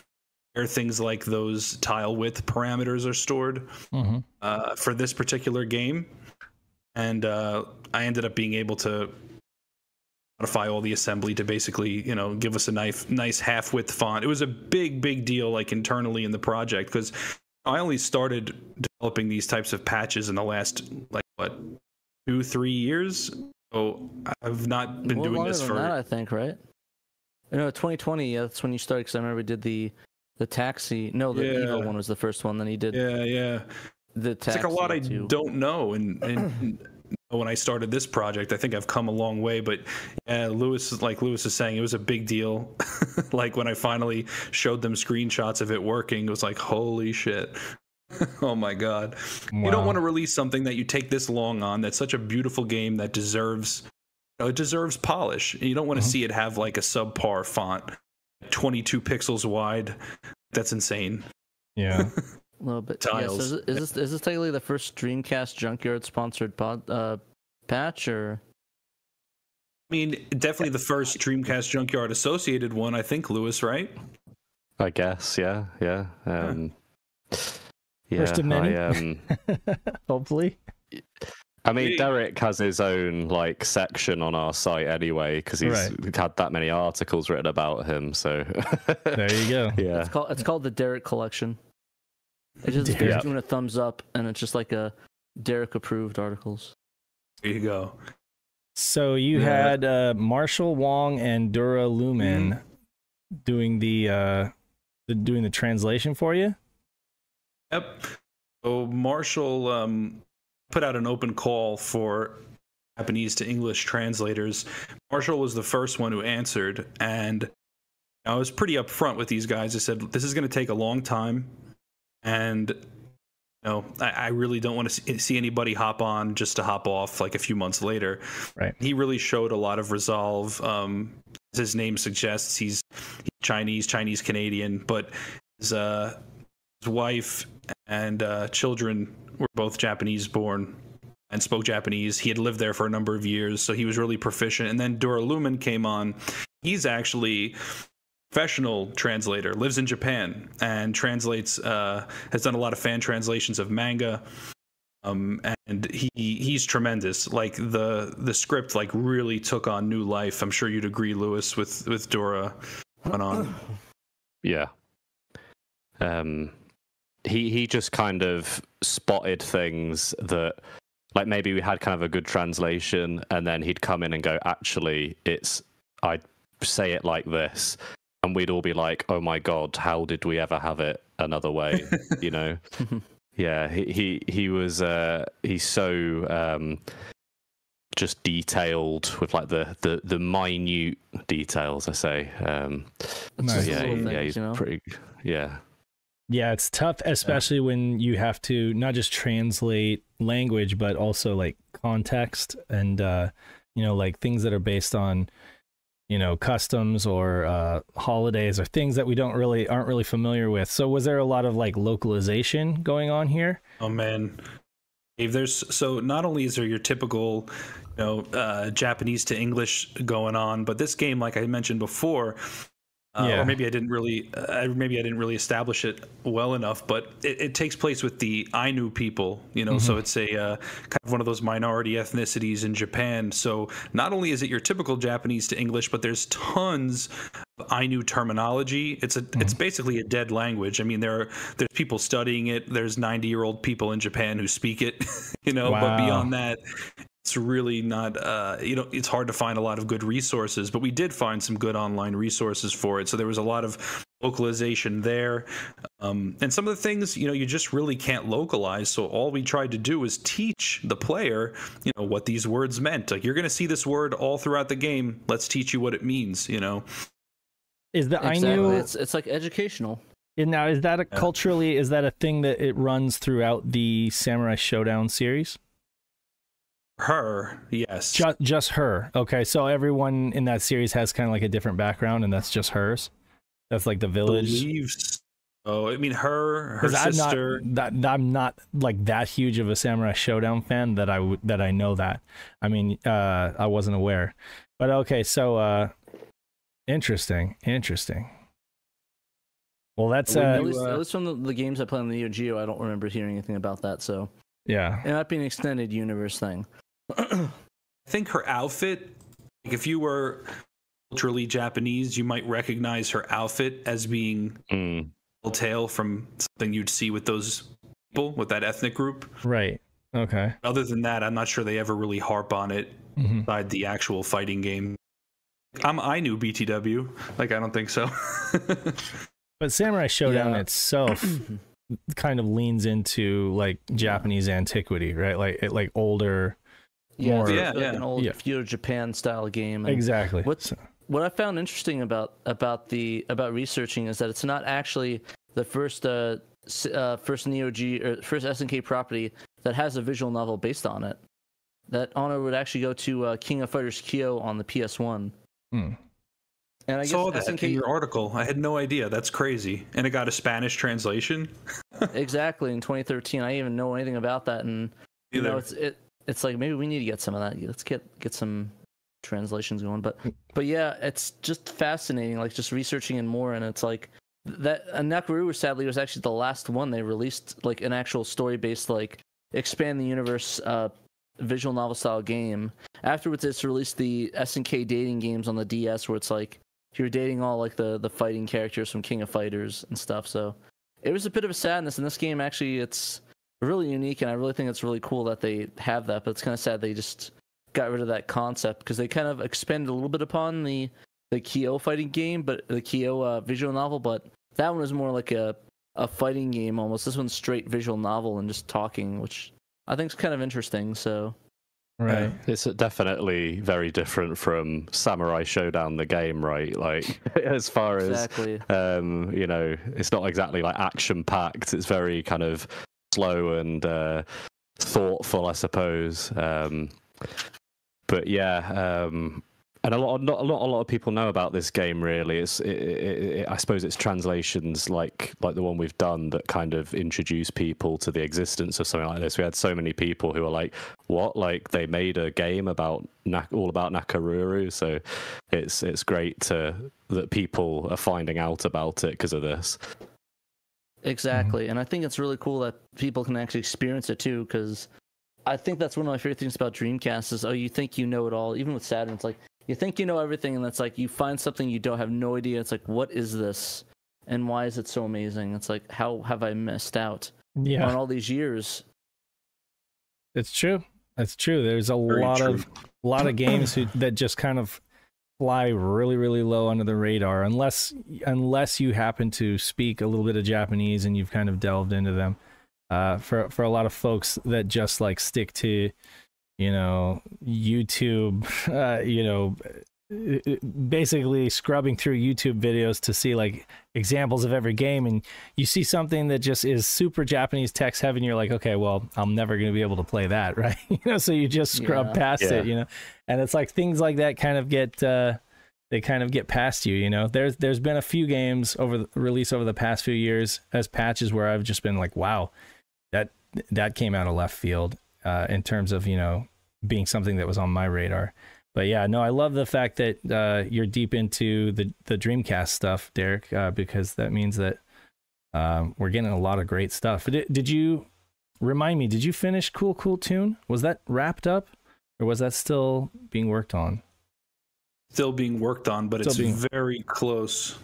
where things like those tile width parameters are stored hmm uh, for this particular game, and uh, I ended up being able to modify all the assembly to basically, you know, give us a nice, nice half width font. It was a big, big deal, like internally in the project, because I only started developing these types of patches in the last, like, what, two, three years. So I've not been doing this for. that, I think, right? No, 2020. Yeah, that's when you started. Because I remember we did the the taxi. No, the Evo Yeah. one was the first one. Then he did yeah, yeah. the taxi. It's like a lot I too. don't know, and, and when I started this project, I think I've come a long way. But yeah, Lewis, like Lewis is saying, it was a big deal. like when I finally showed them screenshots of it working, it was like, holy shit. oh my god! You don't want to release something that you take this long on. That's such a beautiful game that deserves, you know, it deserves polish. You don't want to Mhm. see it have like a subpar font, 22 pixels wide. That's insane. Yeah. A little bit. Yeah, so Tiles. is, this is this technically the first Dreamcast Junkyard sponsored pod uh, patch or? I mean, definitely the first Dreamcast Junkyard associated one, I think, Lewis, right? I guess, yeah, yeah. Um, yeah, First of many. I, um, Hopefully. I mean, Really? Derek has his own like section on our site anyway because he's Right. had that many articles written about him. So There you go. yeah, It's called it's called the Derek Collection. It's just Derek. he's doing a thumbs up, and it's just like a Derek approved articles. There you go. So you Yeah. had uh, Marshall Wong and Duralumin doing the uh, the doing the translation for you. Yep. So Marshall um, put out an open call for Japanese to English translators. Marshall was the first one who answered, and I was pretty upfront with these guys. I said, "This is going to take a long time, and you know, I, I really don't want to see, anybody hop on just to hop off like a few months later." Right. He really showed a lot of resolve. Um, as his name suggests, he's, he's Chinese, Chinese Canadian, but his uh, his wife and uh, children were both Japanese born and spoke Japanese. He had lived there for a number of years, so he was really proficient. And then Duralumin came on. He's actually professional translator, lives in Japan, and translates. Uh, has done a lot of fan translations of manga. Um, and he he's tremendous. Like the the script like really took on new life. I'm sure you'd agree, Lewis, with with Dora went on. yeah. Um, he he just kind of spotted things that, like maybe we had kind of a good translation, and then he'd come in and go, actually, it's I'd say it like this, and we'd all be like, oh my god, how did we ever have it another way? you know. Yeah, he he, he was uh, he's so um, just detailed with like the, the, the minute details. I say, um, Nice. just yeah, he- yeah, he's you know? pretty. Yeah, Yeah, it's tough, especially when you have to not just translate language, but also like context and uh, you know, like things that are based on you know customs or uh, holidays or things that we don't really aren't really familiar with. So, was there a lot of like localization going on here? Oh man, there's so not only is there your typical, you know, uh, Japanese to English going on, but this game, like I mentioned before, uh, Yeah. or maybe I didn't really, uh, maybe I didn't really establish it well enough, but it, it takes place with the Ainu people, you know, so it's a uh, kind of one of those minority ethnicities in Japan. So not only is it your typical Japanese to English, but there's tons of Ainu terminology. It's a, it's basically a dead language. I mean, there are there's people studying it. There's 90 year old people in Japan who speak it, you know. But beyond that, it's really not uh, you know it's hard to find a lot of good resources but we did find some good online resources for it so there was a lot of localization there um, and some of the things you know you just really can't localize so all we tried to do was teach the player you know what these words meant like you're going to see this word all throughout the game let's teach you what it means you know Is the Exactly. Ainu It's it's like educational. and now is that a Yeah. culturally is that a thing that it runs throughout the Samurai Showdown series? Her, yes. Just just her. Okay, so everyone in that series has kind of like a different background, and that's just hers. That's like the village. believes. Oh, I mean, her, her 'Cause I'm not sister. that I'm not like that huge of a Samurai Showdown fan that I that I know that. I mean, uh, I wasn't aware, but okay. So, uh, interesting, interesting. Well, that's uh, at, you, least, at least from the, the games I play on the Neo Geo, I don't remember hearing anything about that. So yeah, it might be an extended universe thing. I think her outfit. Like if you were culturally Japanese, you might recognize her outfit as being Mm. a tale from something you'd see with those people with that ethnic group. right. Okay. Other than that, I'm not sure they ever really harp on it hmm inside the actual fighting game. I'm I knew BTW. Like I don't think so. But Samurai Showdown Yeah. itself kind of leans into like Japanese antiquity, right? Like it, like older. Yeah, More- Yeah, like yeah. an old Yeah. feudal Japan style game. and- Exactly. What's So- what I found interesting about about the about researching is that it's not actually the first uh, s- uh first Neo Geo or first SNK property that has a visual novel based on it. That honor would actually go to uh, King of Fighters Kyo on the PS1. Hmm. And I I guess saw that SNK in your article. I had no idea. That's crazy. And it got a Spanish translation. exactly in 2013. I didn't even know anything about that, and you know it's it it's like maybe we need to get some of that. Let's get get some translations going. But but yeah, it's just fascinating. Like just researching and more, and it's like that. Uh, Nakoruru sadly was actually the last one they released like an actual story based like expand the universe uh visual novel style game. Afterwards, it's released the SNK dating games on the DS, where it's like you're dating all like the the fighting characters from King of Fighters and stuff. So it was a bit of a sadness. In this game, actually, it's really unique, and I really think it's really cool that they have that. But it's kind of sad they just got rid of that concept because they kind of expanded a little bit upon the the Kyo fighting game, but the Kyo uh, visual novel. But that one was more like a a fighting game almost. This one's straight visual novel and just talking, which I think is kind of interesting. So Right. It's definitely very different from Samurai Showdown, the game, right? Like, as far as um, you know, it's not exactly like action packed. It's very kind of slow and uh, thoughtful, I suppose. Um, but yeah, um, and a lot, not a lot, a lot of people know about this game. Really, it's, it, it, it, I suppose, it's translations like like the one we've done that kind of introduce people to the existence of something like this. We had so many people who are like, "What? Like they made a game about all about Nakoruru?" So it's it's great to that people are finding out about it because of this. Mm-hmm. exactly, and I think it's really cool that people can actually experience it too. Because I think that's one of my favorite things about Dreamcast is oh, you think you know it all. Even with Saturn, it's like you think you know everything, and it's like you find something you don't have no idea. It's like what is this, and why is it so amazing? It's like how have I missed out on all these years? it's true. That's true. There's a Very lot true. of lot of games who, that just kind of fly really really low under the radar unless unless you happen to speak a little bit of Japanese and you've kind of delved into them. Uh, for for a lot of folks that just like stick to, you know, YouTube, uh, you know, basically scrubbing through YouTube videos to see like examples of every game, and you see something that just is super Japanese text heavy, and you're like, okay, well, I'm never going to be able to play that, right? you know, so you just scrub Yeah. past Yeah. it, you know, and it's like things like that kind of get. Uh, they kind of get past you, you know. There's there's been a few games over the release over the past few years as patches where I've just been like, wow, that that came out of left field uh, in terms of you know being something that was on my radar. But yeah, no, I love the fact that uh, you're deep into the the Dreamcast stuff, Derek, uh, because that means that um, we're getting a lot of great stuff. Did, did you remind me? Did you finish Cool Cool Toon? Was that wrapped up, or was that still being worked on? Still being worked on, but Still it's being- very close.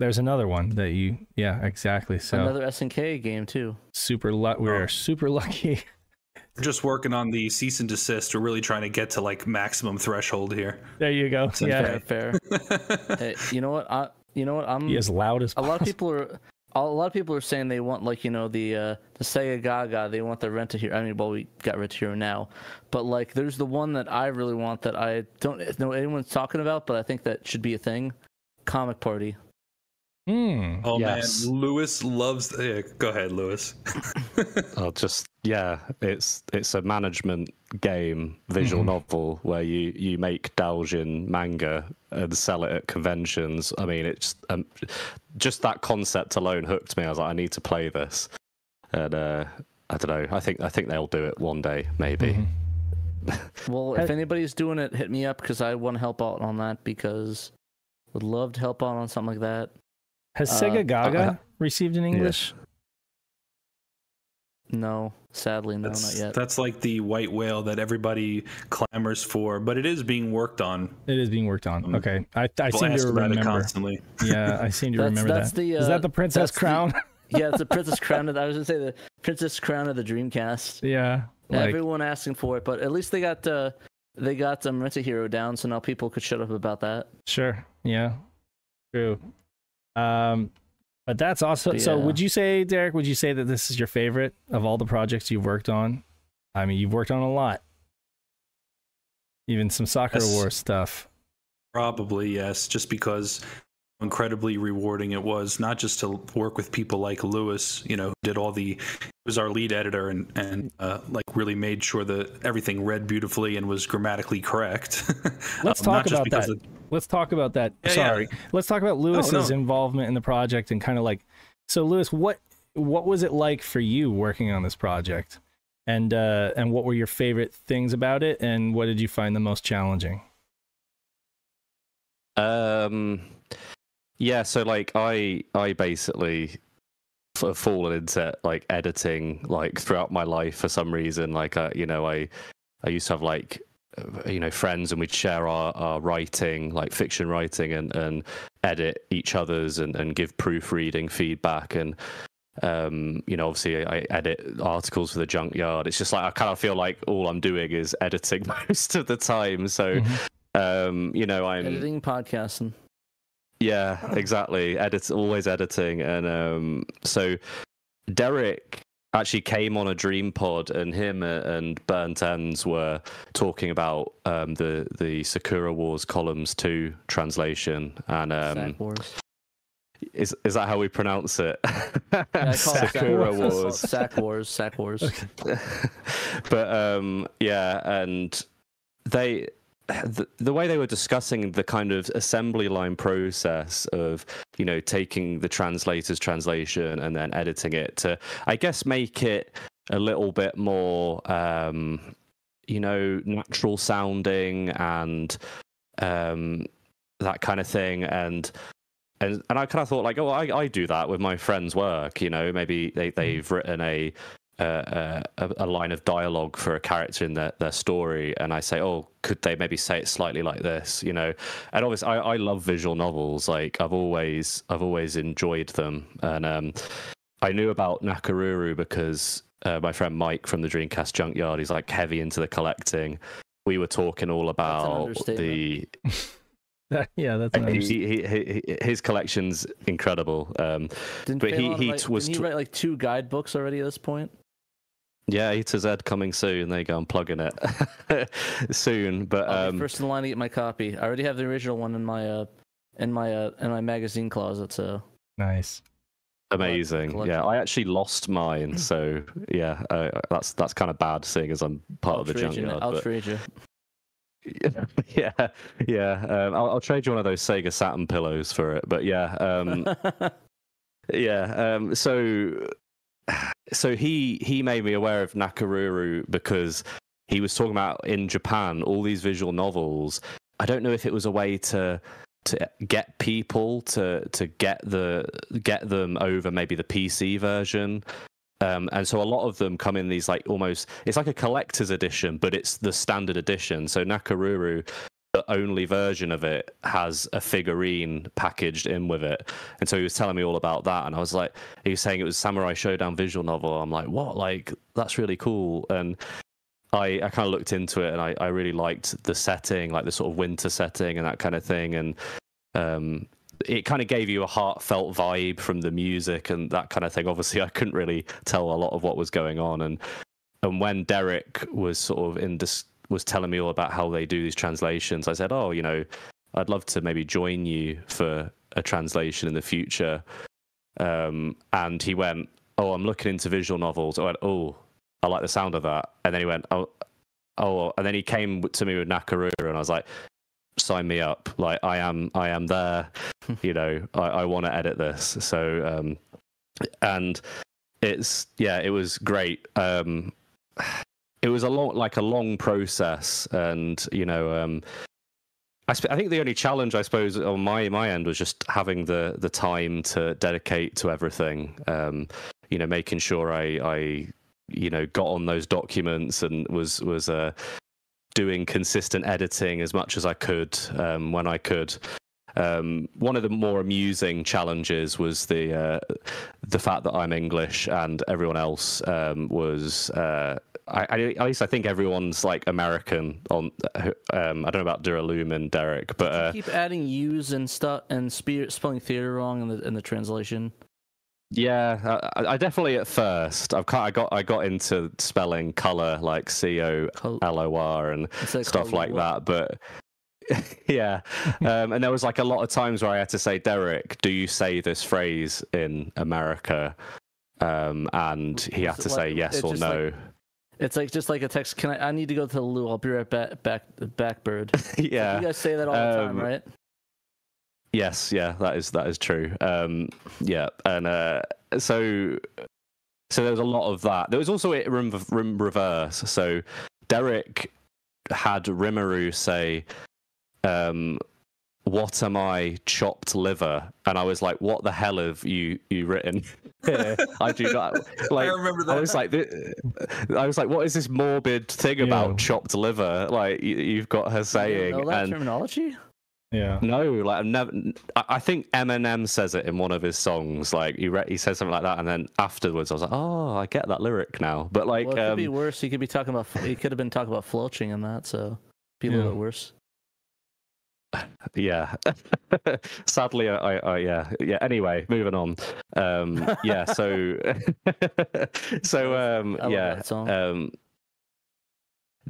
There's another one that you, yeah, exactly. So Another SNK game too. super luck. We're Oh. super lucky. We're just working on the cease and desist. We're really trying to get to like maximum threshold here. there you go. Sounds Yeah, Fair, fair. hey, you know what? I you know what? I'm be as loud as a lot of people are a lot of people are saying they want like you know the uh the Sega Gaga they want the Rent to Hero I mean well we got Rent to Hero now but like there's the one that I really want that I don't know anyone's talking about but I think that should be a thing Comic Party Hmm. Oh Yes. man, Lewis loves. Yeah, go ahead, Lewis. I'll just yeah, it's it's a management game, visual Mhm. novel where you you make doujin manga and sell it at conventions. I mean, it's um, just that concept alone hooked me. I was like, I need to play this, and uh, I don't know. I think I think they'll do it one day, maybe. Mhm. Well, if anybody's doing it, hit me up because I want to help out on that because would love to help out on something like that. Has Uh, Sega Gaga uh, received in English? No, sadly, no, That's, not yet. that's like the white whale that everybody clamors for, but it is being worked on. It is being worked on. Um, Okay, I, I People seem to remember. constantly. Yeah, I seem to That's- remember that's that. the, is uh, that the Princess that's the- Crown? yeah, it's a Princess Crown. Of, I was gonna say the Princess Crown of the Dreamcast. yeah, like Everyone asking for it, but at least they got uh, they got um, Rent a Hero down, so now people could shut up about that. sure, yeah, true. Um, but that's also. So, would you say, Derek? Would you say that this is your favorite of all the projects you've worked on? I mean, you've worked on a lot. Even some soccer Yes. war stuff. Probably yes, just because how incredibly rewarding it was not just to work with people like Lewis, you know, who did all the was our lead editor and and uh, like really made sure that everything read beautifully and was grammatically correct. Let's Um, talk about that. of- Let's talk about that. Yeah, yeah. Sorry. Let's talk about Lewis's no. involvement in the project and kind of like so Lewis, what what was it like for you working on this project? And uh and what were your favorite things about it and what did you find the most challenging? Um, yeah. So like, I I basically have fallen into like editing like throughout my life for some reason. Like, uh, you know, I I used to have like uh, you know friends and we'd share our, our writing like fiction writing and and edit each other's and, and give proofreading feedback and um you know obviously i edit articles for the junkyard it's just like i kind of feel like all i'm doing is editing most of the time so Mhm. um you know i'm Editing, podcasting. Yeah, exactly. Edit always editing, and um, so Derek actually came on a Dream Pod, and him and Burnt Ends were talking about um, the the Sakura Wars Columns Two translation, and um, Wars. is is that how we pronounce it? Yeah, I call Sack Sakura Wars. Wars. Sack Wars. Sack Wars. but um yeah and they the, the way they were discussing the kind of assembly line process of you know taking the translator's translation and then editing it to i guess make it a little bit more um you know natural sounding and um that kind of thing and and and I kind of thought like, oh, I, I do that with my friends' work. You know, maybe they they've written a uh, a, a line of dialogue for a character in their, their story, and I say, oh, could they maybe say it slightly like this? You know, and obviously, I, I love visual novels. Like I've always I've always enjoyed them, and um, I knew about Nakoruru because uh, my friend Mike from the Dreamcast Junkyard, he's like heavy into the collecting. We were talking all about the yeah, that's an he, understatement. he, he, he- his collection's incredible. Um, Didn't But he- he write, t- was didn't he write like two guidebooks already at this point? Yeah, E to Z coming soon. There you go. I'm plugging it soon. But I'll be um, first in line to get my copy. I already have the original one in my uh in my uh in my magazine closet. So Nice. amazing. collection. Yeah, I actually lost mine. So yeah, uh, that's that's kind of bad, seeing as I'm part I'll of the trade you. junkyard. I'll but- trade you. yeah, yeah. Um, I'll, I'll trade you one of those Sega Saturn pillows for it. But yeah, um, yeah. Um, so, so he he made me aware of Nakoruru because he was talking about in Japan all these visual novels. I don't know if it was a way to to get people to to get the get them over maybe the PC version. Um, and so a lot of them come in these like almost it's like a collector's edition, but it's the standard edition. So Nakoruru, only version of it has a figurine packaged in with it. And so he was telling me all about that, and I was like, he was saying it was Samurai Showdown visual novel. I'm like, what? Like that's really cool. And I, I kind of looked into it and I, I really liked the setting, like the sort of winter setting and that kind of thing. And um, it kind of gave you a heartfelt vibe from the music and that kind of thing. Obviously, I couldn't really tell a lot of what was going on. And and when Derek was sort of in this was telling me all about how they do these translations, I said, oh, you know, I'd love to maybe join you for a translation in the future. Um, and he went, "Oh, I'm looking into visual novels." I went, "Oh, I like the sound of that." And then he went, "Oh, oh," and then he came to me with Nakoruru, and I was like, "Sign me up! Like I am, I am there. you know, I, I want to edit this." So, um, and it's yeah, it was great. Um, it was a long, like a long process, and you know, um, I, sp- I think the only challenge, I suppose, on my my end was just having the the time to dedicate to everything. Um, you know, making sure I I you know got on those documents and was was uh, doing consistent editing as much as I could um, when I could. Um, one of the more amusing challenges was the uh, the fact that I'm English and everyone else um, was. Uh, I, I, at least I think everyone's like American. On um, I don't know about Duraloom and Derek, but uh, Keep adding U's and stuff and spe- spelling theater wrong in the in the translation. yeah, I, I definitely at first I've I got I got into spelling color like C O L O R and stuff like that, but. yeah, um, and there was like a lot of times where I had to say, Derek, do you say this phrase in America? Um, and he had to it say yes or no. like- It's like just like a text. Can I? I need to go to the loo. I'll be right back. Back. Backbird. yeah, You guys say that all the time, Um, right? Yes, yeah, that is that is true. Um, yeah, and uh, so so there was a lot of that. There was also a rim, rim reverse. So Derek had Rimururu say, um, "What am I, chopped liver?" And I was like, "What the hell have you you written?" here? I do not like. I remember that. I was like, thi- I was like, what is this morbid thing about chopped liver? Like you, you've got her You saying, know that and terminology? Yeah. no, like I've never. I I think Eminem says it in one of his songs. Like he re- he says something like that, and then afterwards I was like, oh, I get that lyric now. But like, Well, it could be um, worse. He could be talking about. He could have been talking about floaching in that. So, be a Yeah. little bit worse. Yeah. Sadly, I, I, yeah, yeah. Anyway, moving on. Um, yeah. So, so um, yeah. Um,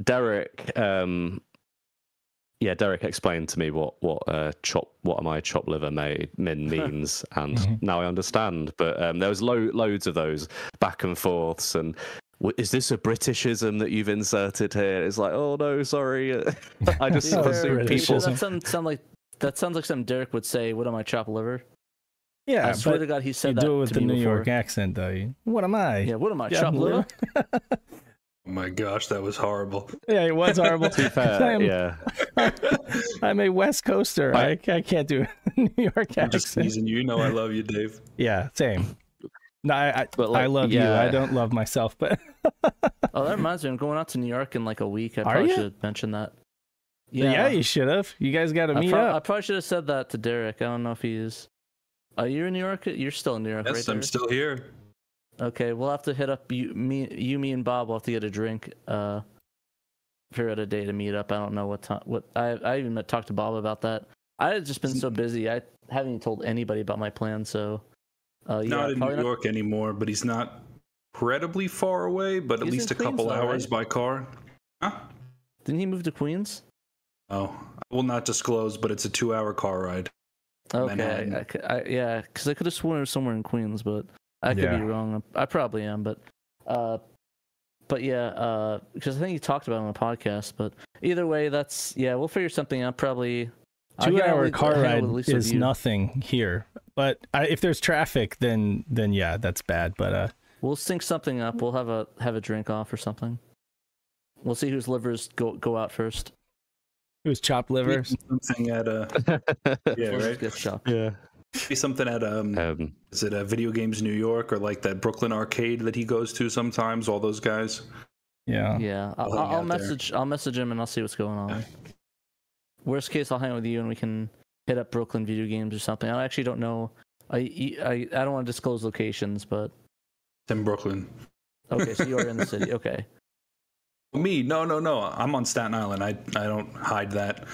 Derek, um, yeah, Derek explained to me what what uh, chop what am I chop liver made min means, and Mhm. now I understand. But um, there was lo- loads of those back and forths, and "W- is this a Britishism that you've inserted here? It's like, oh no, sorry, I just To be assume British people. ism. That sound, sound like that sounds like something Derek would say. What am I, chop liver? Yeah, I swear to God, he you said that do it with the New before. York accent, though. You- What am I? Yeah, what am I, Yeah, chop liver? oh my gosh, that was horrible. Yeah, it was horrible. To be fair, I'm, yeah, I'm a West Coaster. I, I can't do a New York I'm just accent. teasing you. You know I love you, Dave. Yeah, same. No, I, I, But, I like, love you. I don't love myself, but Oh, that reminds me. I'm going out to New York in like a week. I Are probably ya? should have mentioned that. yeah, Yeah, you should have. You guys got to I, meet up. I probably should have said that to Derek. I don't know if he's. Are you in New York? You're still in New York, Yes, right? I'm Derek? still here. Okay, we'll have to hit up you, me, you, me, and Bob. We'll have to get a drink. Uh, figure out a day to meet up. I don't know what time. What I I even met- talked to Bob about that. I had just been so busy. I haven't even told anybody about my plan. So, uh, yeah, not in New probably not- York anymore, but he's not incredibly far away, but at He's in least a Queens, couple though, hours right? by car. Huh? Didn't he move to Queens? Oh, I will not disclose, but it's a two-hour car ride. Okay, I, I, I- yeah, because I could have sworn it was somewhere in Queens, but I could Yeah. be wrong. I probably am, but, uh, but yeah, because I think you talked about it on the podcast. But either way, that's yeah, we'll figure something out. Probably two-hour car ride with at least a is nothing here. But I, if there's traffic, then then yeah, that's bad. But uh, We'll sync something up. We'll have a have a drink off or something. We'll see whose livers go go out first. it was chopped livers. Something at a yeah, right. Gift shop. yeah. Be something at um, Um, is it a Video Games New York or like that Brooklyn arcade that he goes to sometimes? All those guys. Yeah. Yeah, I'll, I'll hang I'll out there. message I'll message him and I'll see what's going on. Okay. Worst case, I'll hang out with you and we can hit up Brooklyn video games or something. I actually don't know. I I, I don't want to disclose locations, but It's in Brooklyn. okay, so you are in the city. Okay, Me? No, no, no. I'm on Staten Island. I I don't hide that.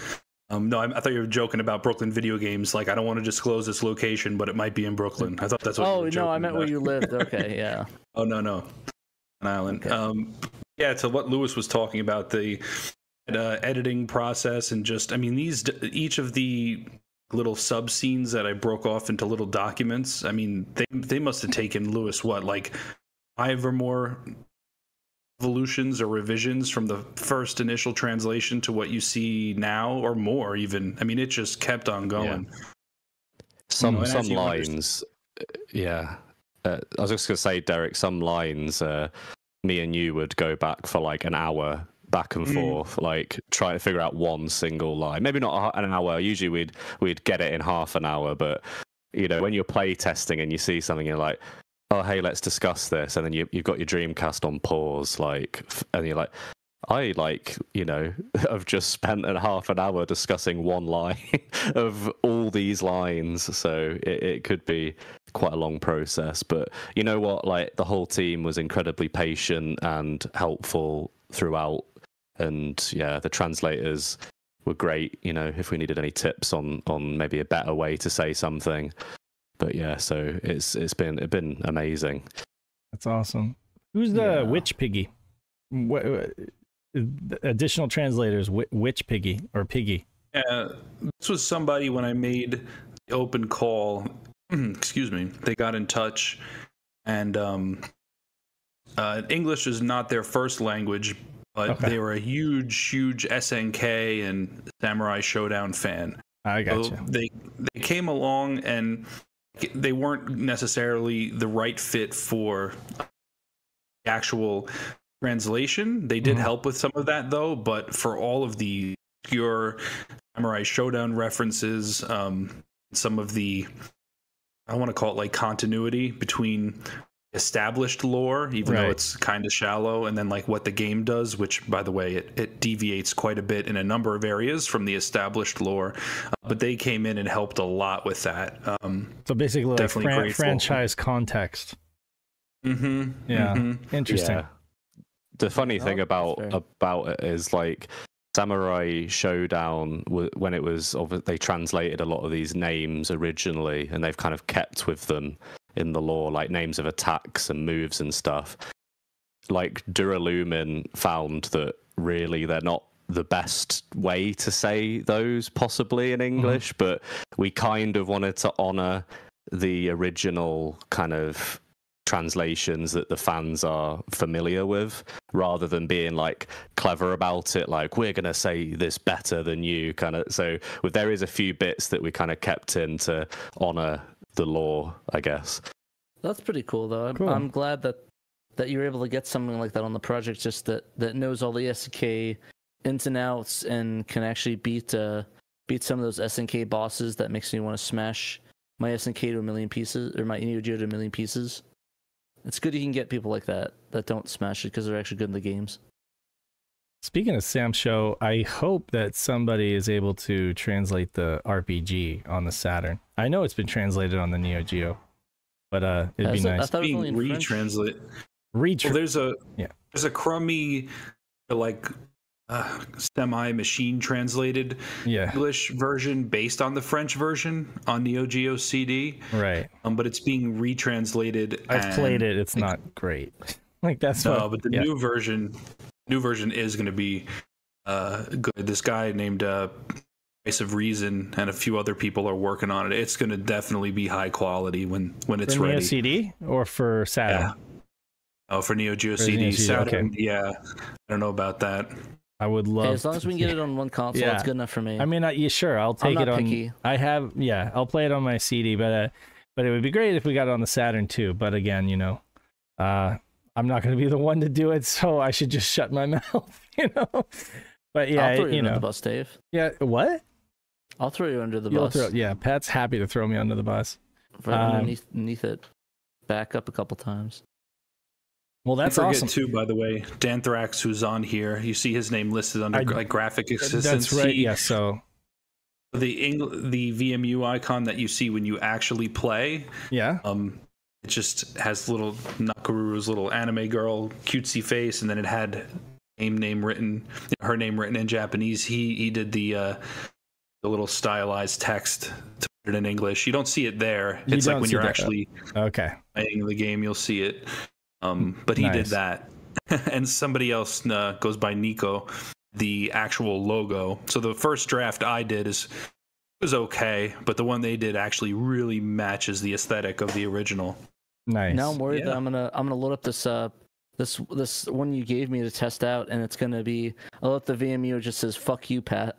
Um, no, I, I thought you were joking about Brooklyn video games. Like I don't want to disclose this location, but it might be in Brooklyn. I thought that's what. you Oh were no, I meant where about. you lived. Okay, yeah. Oh no, no, Staten Island. Okay. Um, yeah, to what Lewis was talking about the uh, editing process and just, I mean, these each of the little sub scenes that I broke off into little documents. I mean, they they must have taken Lewis what like five or more evolutions or revisions from the first initial translation to what you see now or more even. I mean, it just kept on going. Some know, some lines, uh, yeah. Uh, I was just gonna say, Derek. Some lines, uh, me and you would go back for like an hour, back and Mm. forth, like trying to figure out one single line. Maybe not an hour. Usually we'd we'd get it in half an hour, but you know, when you're play testing and you see something, you're like, oh hey, let's discuss this, and then you you've got your Dreamcast on pause, like, and you're like. I like, you know, I've just spent a half an hour discussing one line of all these lines, so it, it could be quite a long process. But you know what? Like the whole team was incredibly patient and helpful throughout, and yeah, the translators were great. You know, if we needed any tips on on maybe a better way to say something, but yeah, so it's it's been it's been amazing. That's awesome. Who's the Yeah. witch piggy? What, additional translators, whi- witch piggy or piggy? Uh, this was somebody when I made the open call. excuse me. They got in touch, and um, uh, English is not their first language, but Okay. they were a huge, huge SNK and Samurai Showdown fan. I So gotcha. they they came along and they weren't necessarily the right fit for the actual translation. They did Mhm. help with some of that though, but for all of the pure Samurai Showdown references, um, some of the I want to call it like continuity between established lore, even Right. though it's kind of shallow, and then like what the game does, which by the way, it, it deviates quite a bit in a number of areas from the established lore. Uh, but they came in and helped a lot with that. Um, So basically, like definitely fran- franchise context. Mm-hmm. Yeah. mhm. Interesting. Yeah. The funny Oh, thing about about it is like Samurai Showdown when it was they translated a lot of these names originally and they've kind of kept with them in the lore like names of attacks and moves and stuff. Like Duralumin found that really they're not the best way to say those possibly in mm-hmm. English, but we kind of wanted to honor the original kind of translations that the fans are familiar with rather than being like clever about it like we're going to say this better than you kind of so with there is a few bits that we kind of kept in to honor the law i guess That's pretty cool, though. I'm, Cool. I'm glad that that you're able to get something like that on the project, just that that knows all the SNK ins and outs and can actually beat uh beat some of those SNK bosses that makes me want to smash my SNK to a million pieces or my Neo Geo to a million pieces. It's good you can get people like that that don't smash it because they're actually good in the games. Speaking of Sam Show, I hope that somebody is able to translate the RPG on the Saturn. I know it's been translated on the Neo Geo, but uh, it'd be I thought- I nice. thought it was only Being in French. retranslate. Well, there's a Yeah. there's a crummy like uh, semi machine translated yeah, English version based on the French version on Neo Geo CD, right. um, but it's being retranslated. I've and- played it. It's not great. Like that's No, what, but the yeah. new version, new version is going to be uh, good. This guy named uh, Price of Reason and a few other people are working on it. It's going to definitely be high quality when when it's for Neo ready. CD or for Saturn. Yeah. Oh, for Neo Geo For CD, Neo CD, okay. Saturn. Yeah, I don't know about that. I would love. Hey, as long as we can get it on one console, Yeah. it's good enough for me. I mean, uh, yeah, sure. I'll take I'm it not on. picky. I have, yeah, I'll play it on my CD, but uh, but it would be great if we got it on the Saturn too. But again, you know, uh, I'm not going to be the one to do it, so I should just shut my mouth, you know. But yeah, I'll throw you, you under know, the bus, Dave. yeah. What? I'll throw you under the You'll bus. throw- yeah, Pat's happy to throw me under the bus. right Um, underneath, underneath it. Back up a couple times. Well, that's Don't forget awesome. too, by the way, Danthrax, who's on here. You see his name listed under I- like graphic assistance. That's right. He- Yeah. So The Eng- the VMU icon that you see when you actually play, yeah. um, it just has little Nakaru's little anime girl cutesy face, and then it had name name written, her name written in Japanese. He he did the uh, the little stylized text to put it in English. You don't see it there. You It's like when you're that. actually Okay. playing the game, you'll see it. Um, but he did that, and somebody else uh, goes by Nico, the actual logo. So the first draft I did is was okay, but the one they did actually really matches the aesthetic of the original. Nice. Now I'm worried Yeah. that I'm gonna I'm gonna load up this uh this this one you gave me to test out, and it's gonna be I load up the VMU. Just says "fuck you, Pat."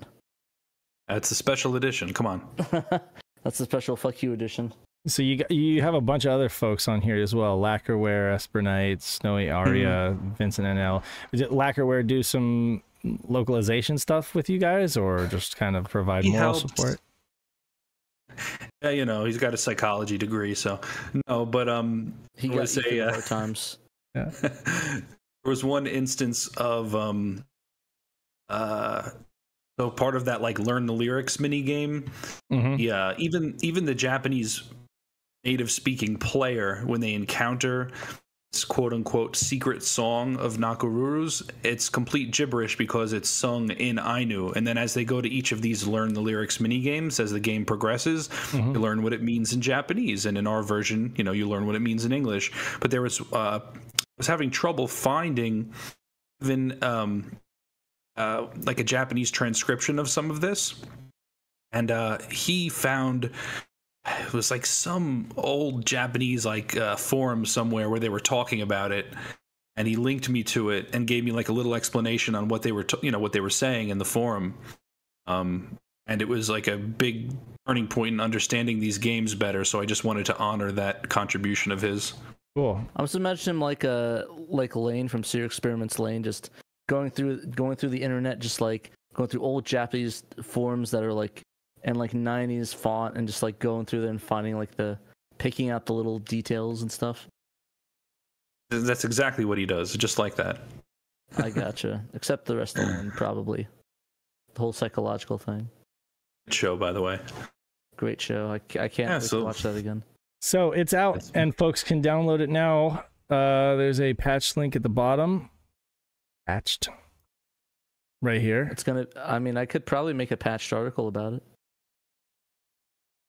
That's a special edition. Come on. That's the special "fuck you" edition. So you got, you have a bunch of other folks on here as well. Lacquerware, Espernite, Snowy Aria, Vincent NL. Did Lacquerware do some localization stuff with you guys, or just kind of provide He moral helps. support? Yeah, you know, he's got a psychology degree, so no, but um He I got would say, uh, more times. Yeah. there was one instance of um uh so part of that like learn the lyrics mini game hmm yeah even even the japanese native speaking player when they encounter this quote unquote secret song of Nakoruru's, it's complete gibberish because it's sung in Ainu. And then as they go to each of these learn the lyrics mini games, as the game progresses, Mhm. you learn what it means in Japanese. And in our version, you know, you learn what it means in English. But there was uh I was having trouble finding even um uh like a Japanese transcription of some of this. And uh he found it was like some old Japanese like uh, forum somewhere where they were talking about it, and he linked me to it and gave me like a little explanation on what they were, t- you know, what they were saying in the forum. Um, and it was like a big turning point in understanding these games better. So I just wanted to honor that contribution of his. Cool. I was imagining him like a like Lain from Serial Experiments Lain, just going through going through the internet, just like going through old Japanese forums that are like and like '90s font, and just like going through there and finding like the picking out the little details and stuff. That's exactly what he does, just like that. I gotcha. Except the rest of the one, probably. The whole psychological thing. Good show, by the way. Great show. I, I can't Yeah, so- watch that again. So it's out, That's- and folks can download it now. Uh, there's a patch link at the bottom. Patched. Right here. It's gonna. I mean, I could probably make a patched article about it.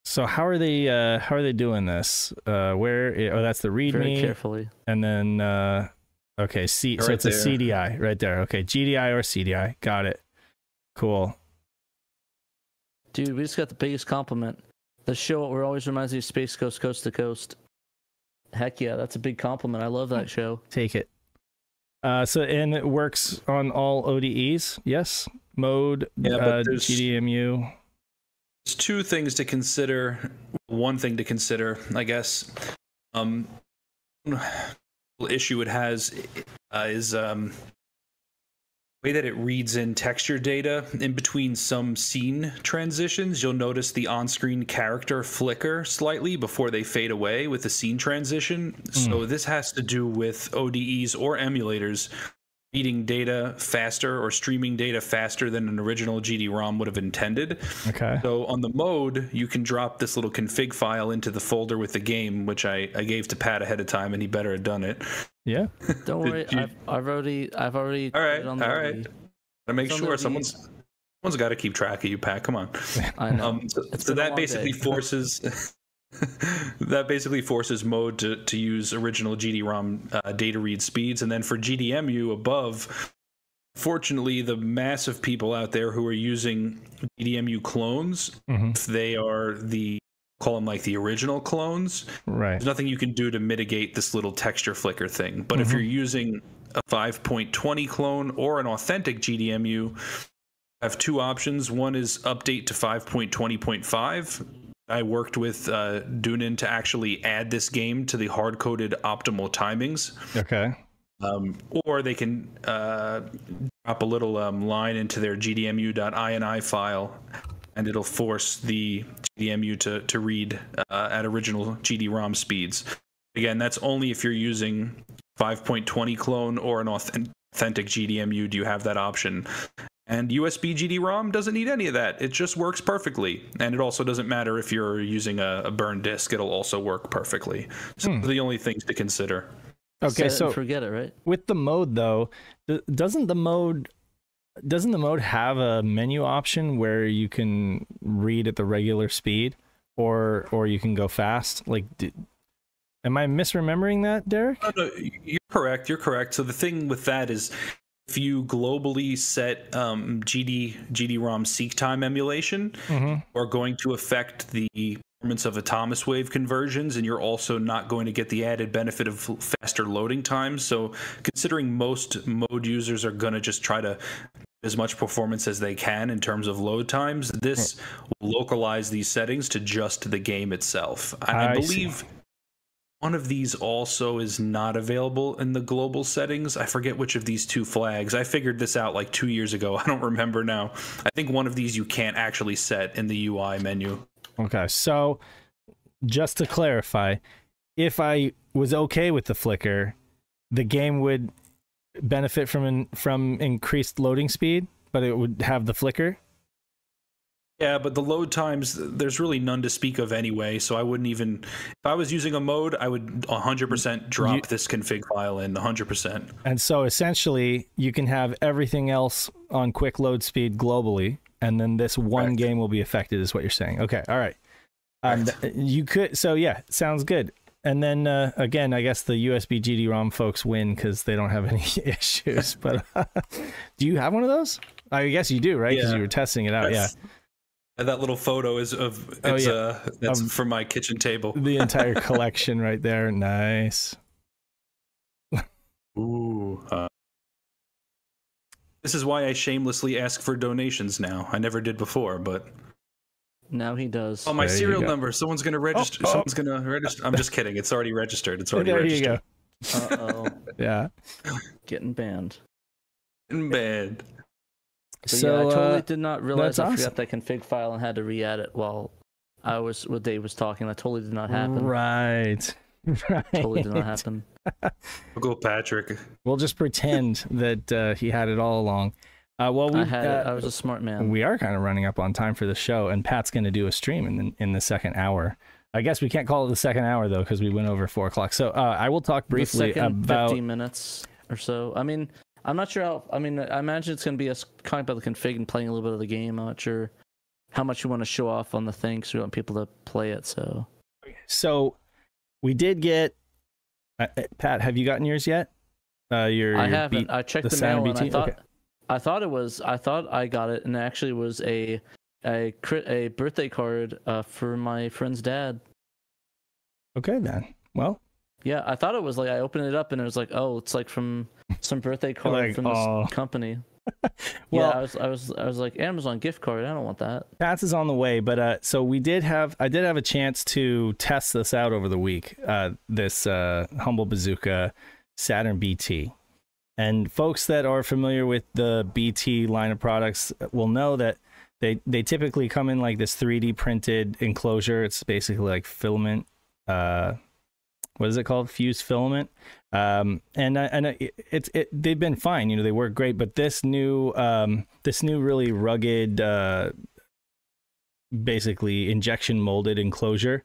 So how are they? Uh, how are they doing this? Uh, where? Oh, that's the readme. Very README, carefully. and then uh, okay, C. so Right it's a. CDI right there. Okay, GDI or CDI. Got it. Cool. Dude, we just got the biggest compliment. The show we're always reminds me of Space Ghost Coast to Coast. Heck yeah, that's a big compliment. I love that show. Take it. Uh, so and it works on all ODEs. Yes, mode, Yeah, but uh, there's- GDMU. There's two things to consider. One thing to consider, I guess. Um, issue it has uh, is um, way that it reads in texture data in between some scene transitions. You'll notice the on-screen character flicker slightly before they fade away with the scene transition. So this has to do with ODEs or emulators reading data faster or streaming data faster than an original GD-ROM would have intended. Okay. So on the mode, you can drop this little config file into the folder with the game, which I, I gave to Pat ahead of time, and he better have done it. Yeah. Don't worry, you- I've, I've already, I've already. All put right, it on the all right. OD. To make It's sure the someone's someone's got to keep track of you, Pat. Come on. I know. Um, so so that basically day. forces that basically forces mode to, to use original GD-ROM uh, data read speeds, and then for GDMU above. Fortunately, the mass of people out there who are using GDMU clones, hmm if they are the call them like the original clones, Right. there's nothing you can do to mitigate this little texture flicker thing. But if Mhm. you're using a 5.20 clone or an authentic GDMU, I have two options. One is update to 5.20.5. I worked with uh, Deunan to actually add this game to the hard coded optimal timings. Okay. Um, or they can uh, drop a little um, line into their gdmu.ini file and it'll force the GDMU to, to read uh, at original GD-ROM speeds. Again, that's only if you're using 5.20 clone or an authentic GDMU do you have that option. And USB GD-ROM doesn't need any of that. It just works perfectly. And it also doesn't matter if you're using a, a burn disk, it'll also work perfectly. So Hmm. the only things to consider. Okay. Set So forget it, right? with the mode though, doesn't the mode doesn't the mode have a menu option where you can read at the regular speed, or or you can go fast? Like, d Am I misremembering that, Derek? No, no, you're correct. You're correct. So the thing with that is, if you globally set um, GD GD-ROM seek time emulation, are going to affect the performance of Atomiswave conversions, and you're also not going to get the added benefit of faster loading times. So, considering most mode users are going to just try to as much performance as they can in terms of load times, this will localize these settings to just the game itself. And I, I see. One of these also is not available in the global settings. I forget which of these two flags. I figured this out like two years ago. I don't remember now. I think one of these you can't actually set in the UI menu. Okay, so just to clarify, if I was okay with the flicker, the game would benefit from from increased loading speed, but it would have the flicker. Yeah, but the load times, there's really none to speak of anyway. So I wouldn't even, if I was using a mode, I would 100% drop You- this config file in 100%. And so essentially, you can have everything else on quick load speed globally, and then this one Correct. game will be affected, is what you're saying. Okay, all right. Um, you could, so yeah, sounds good. And then uh, again, I guess the USB GD-ROM folks win because they don't have any issues. But do you have one of those? I guess you do, right? Because Yeah. you were testing it out. Yeah, That's- And that little photo is of, Oh, it's, yeah. uh, that's Um, from my kitchen table. the entire collection right there. Nice. Ooh. Uh, this is why I shamelessly ask for donations now. I never did before, but Now he does. oh, my There serial number. Someone's gonna register. oh. Someone's gonna register. I'm just kidding. It's already registered. It's already there registered. you go. Uh oh, Yeah. getting banned. In bed. But so yeah, I totally uh, did not realize I that's forgot that config file and had to re-add it while I was when Dave was talking. That totally did not happen. right. Right. Totally did not happen. Go, Patrick. We'll just pretend that uh, he had it all along. Uh, well, we I had uh, I was a smart man. we are kind of running up on time for the show, and Pat's going to do a stream in the, in the second hour. I guess we can't call it the second hour though because we went over four o'clock. So uh, I will talk the briefly second about 15 minutes or so. I mean, I'm not sure how. I mean, I imagine it's going to be us talking about the config and playing a little bit of the game. I'm not sure how much you want to show off on the thing because we want people to play it. So so we did get uh, uh, Pat. Have you gotten yours yet? Uh, your, I your haven't. beat- I checked the the, mail and I BT? thought Okay. I thought it was. I thought I got it, and it actually was a a crit a birthday card uh, for my friend's dad. okay then. Well, Yeah, I thought it was like I opened it up and it was like, oh, it's like from some birthday card Like, from this oh. company. well, yeah, I was, I was, I was like Amazon gift card. I don't want that. Pat's is on the way, but uh, so we did have I did have a chance to test this out over the week. Uh, this uh, humble bazooka Saturn BT, and folks that are familiar with the BT line of products will know that they they typically come in like this 3D printed enclosure. It's basically like filament. Uh, what is it called? Fused filament. Um, and I- and it's it, they've been fine. You know, they work great. But this new um, this new really rugged, uh, basically injection molded enclosure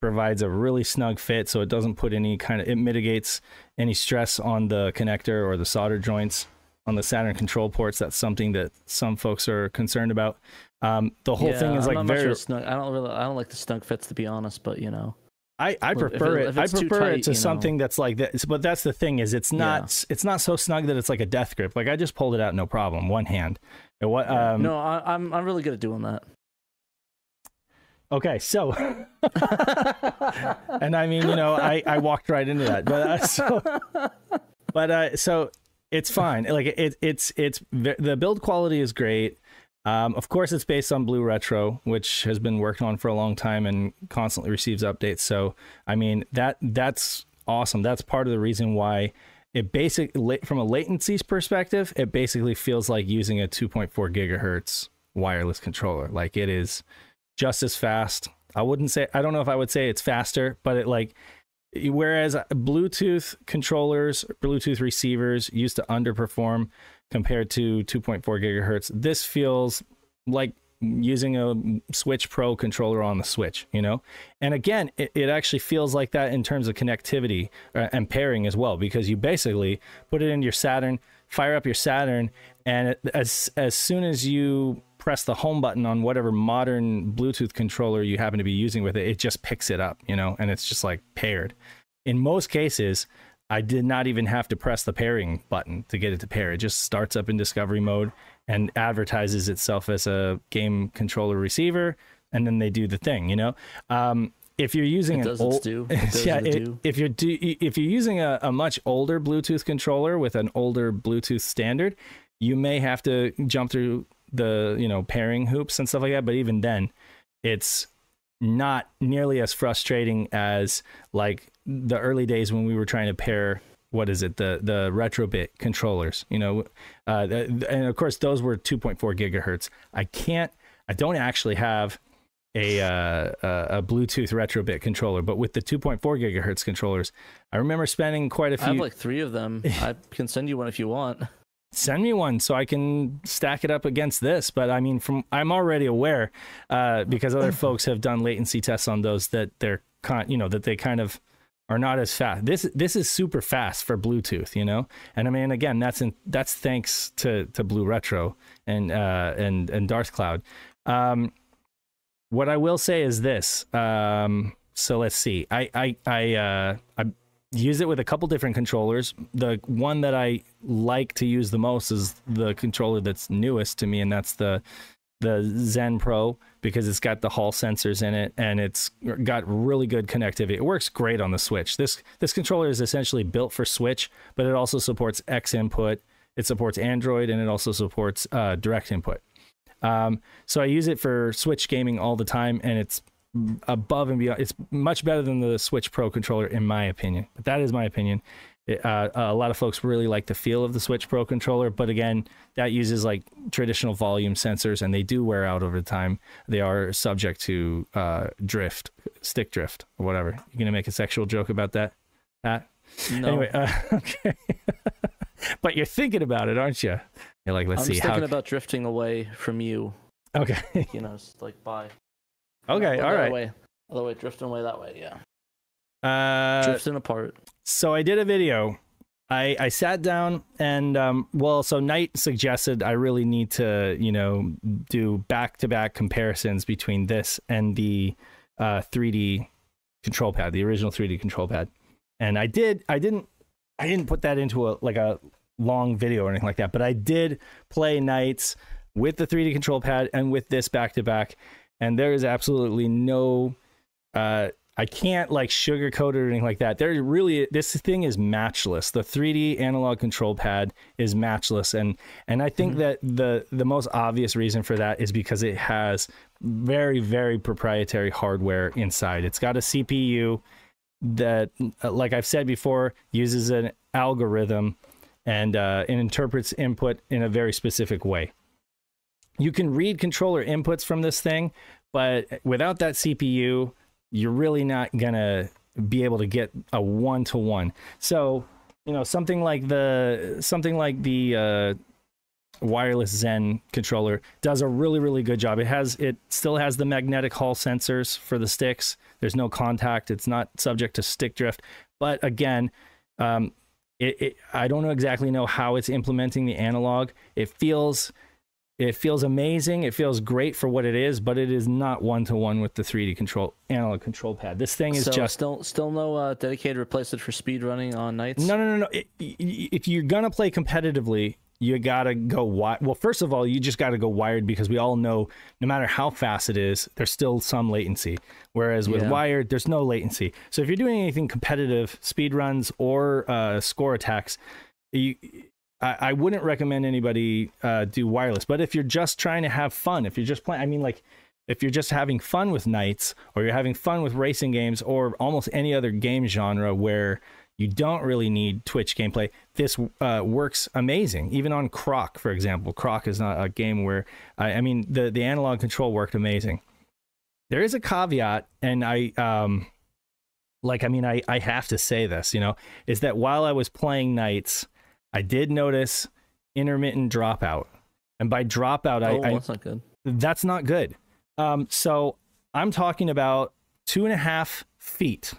provides a really snug fit, so it doesn't put any kind of it mitigates any stress on the connector or the solder joints on the Saturn control ports. That's something that some folks are concerned about. Um, the whole Yeah, thing is I'm like not much of very. snug. I don't really. I don't like the snug fits to be honest, but you know. I, I Look, if prefer it- it. if I prefer tight, it to you know. something that's like this. But that's the thing is, it's not. It's not so snug that it's like a death grip. Like I just pulled it out, no problem, one hand. And what? Um, no, I, I'm I'm really good at doing that. Okay, so, and I mean, you know, I, I walked right into that, but uh, so, but uh, so it's fine. Like it, it's it's the build quality is great. Um, of course, it's based on Blue Retro, which has been worked on for a long time and constantly receives updates. So, I mean, that that's awesome. That's part of the reason why it basic from a latency perspective, it basically feels like using a 2.4 gigahertz wireless controller. Like it is just as fast. I wouldn't say I don't know if I would say it's faster, but it like whereas Bluetooth controllers, Bluetooth receivers used to underperform compared to 2.4 gigahertz, this feels like using a Switch Pro controller on the Switch, you know? And again, it, it actually feels like that in terms of connectivity uh, and pairing as well, because you basically put it in your Saturn, fire up your Saturn, and as as soon as you press the home button on whatever modern Bluetooth controller you happen to be using with it, it just picks it up, you know, and it's just like paired. In most cases, I did not even have to press the pairing button to get it to pair. It just starts up in discovery mode and advertises itself as a game controller receiver, and then they do the thing. You know, um, if you're using It an old, due. It yeah, it- due. if you're do, if you're using a, a much older Bluetooth controller with an older Bluetooth standard, you may have to jump through the you know pairing hoops and stuff like that. But even then, it's not nearly as frustrating as like the early days when we were trying to pair what is it the the retrobit controllers you know uh, th- and of course those were 2.4 gigahertz i can't i don't actually have a uh, a bluetooth retrobit controller but with the 2.4 gigahertz controllers i remember spending quite a I have few like three of them. I can send you one if you want. Send me one so I can stack it up against this. But I mean, from I'm already aware uh, because other folks have done latency tests on those that they're con- you know that they kind of are not as fast. This this is super fast for Bluetooth, you know. And I mean, again, that's in, that's thanks to to Blue Retro and uh, and and Darth Cloud. Um, what I will say is this. Um, so let's see. I I I uh, I use it with a couple different controllers. The one that I like to use the most is the controller that's newest to me, and that's the the Zen Pro because it's got the Hall sensors in it and it's got really good connectivity. It works great on the Switch. This this controller is essentially built for Switch, but it also supports X input. It supports Android and it also supports uh, direct input. Um, so I use it for Switch gaming all the time, and it's above and beyond. It's much better than the Switch Pro controller, in my opinion. But that is my opinion. It, uh, a lot of folks really like the feel of the Switch Pro controller, but again, that uses like traditional volume sensors, and they do wear out over time. They are subject to uh, drift, stick drift, or whatever. You gonna make a sexual joke about that? That No, anyway? Uh, okay, but you're thinking about it, aren't you? You're like, let's I'm see how. thinking about drifting away from you. okay, You know, just like bye. Okay, all other. Way. Other way, drifting away that way. Yeah, Uh, drifting apart. so I did a video. I, I sat down and um, well, so Knight suggested I really need to you know do back to back comparisons between this and the uh, 3D control pad, the original 3D control pad, and I did. I didn't. I didn't put that into a like a long video or anything like that, but I did play NiGHTS with the 3D control pad and with this back to back, and there is absolutely no uh, I can't like sugarcoat it or anything like that. There really this thing is matchless. The 3D analog control pad is matchless, and and I think that the the most obvious reason for that is because it has very very proprietary hardware inside. It's got a CPU that, uh, like I've said before, uses an algorithm and uh, it interprets input in a very specific way. You can read controller inputs from this thing, but without that CPU, you're really not gonna be able to get a one to one. So, you know, something like the something like the uh, wireless Zen controller does a really really good job. It has it still has the magnetic Hall sensors for the sticks. There's no contact. It's not subject to stick drift. But again, um, it, it I don't know exactly know how it's implementing the analog. It feels it feels amazing. It feels great for what it is, but it is not one to one with the 3D control analog control pad. This thing is so just still still no uh, dedicated replacement for speed running on nights. no, no, no, no. It- y- y- if you're gonna play competitively, you gotta go wide. Well, first of all, you just gotta go wired because we all know no matter how fast it is, there's still some latency. Whereas with Yeah. wired, there's no latency. So if you're doing anything competitive, speed runs or uh, score attacks, you. I, I wouldn't recommend anybody uh, do wireless, but if you're just trying to have fun, if you're just playing, I mean, like, if you're just having fun with NiGHTS or you're having fun with racing games or almost any other game genre where you don't really need Twitch gameplay, this uh, works amazing. Even on Croc, for example, Croc is not a game where I, I mean the the analog control worked amazing. There is a caveat, and I um, like I mean I I have to say this, you know, is that while I was playing NiGHTS, I did notice intermittent dropout, and by dropout oh, I, I that's not good. that's not good. Um, so I'm talking about two and a half feet.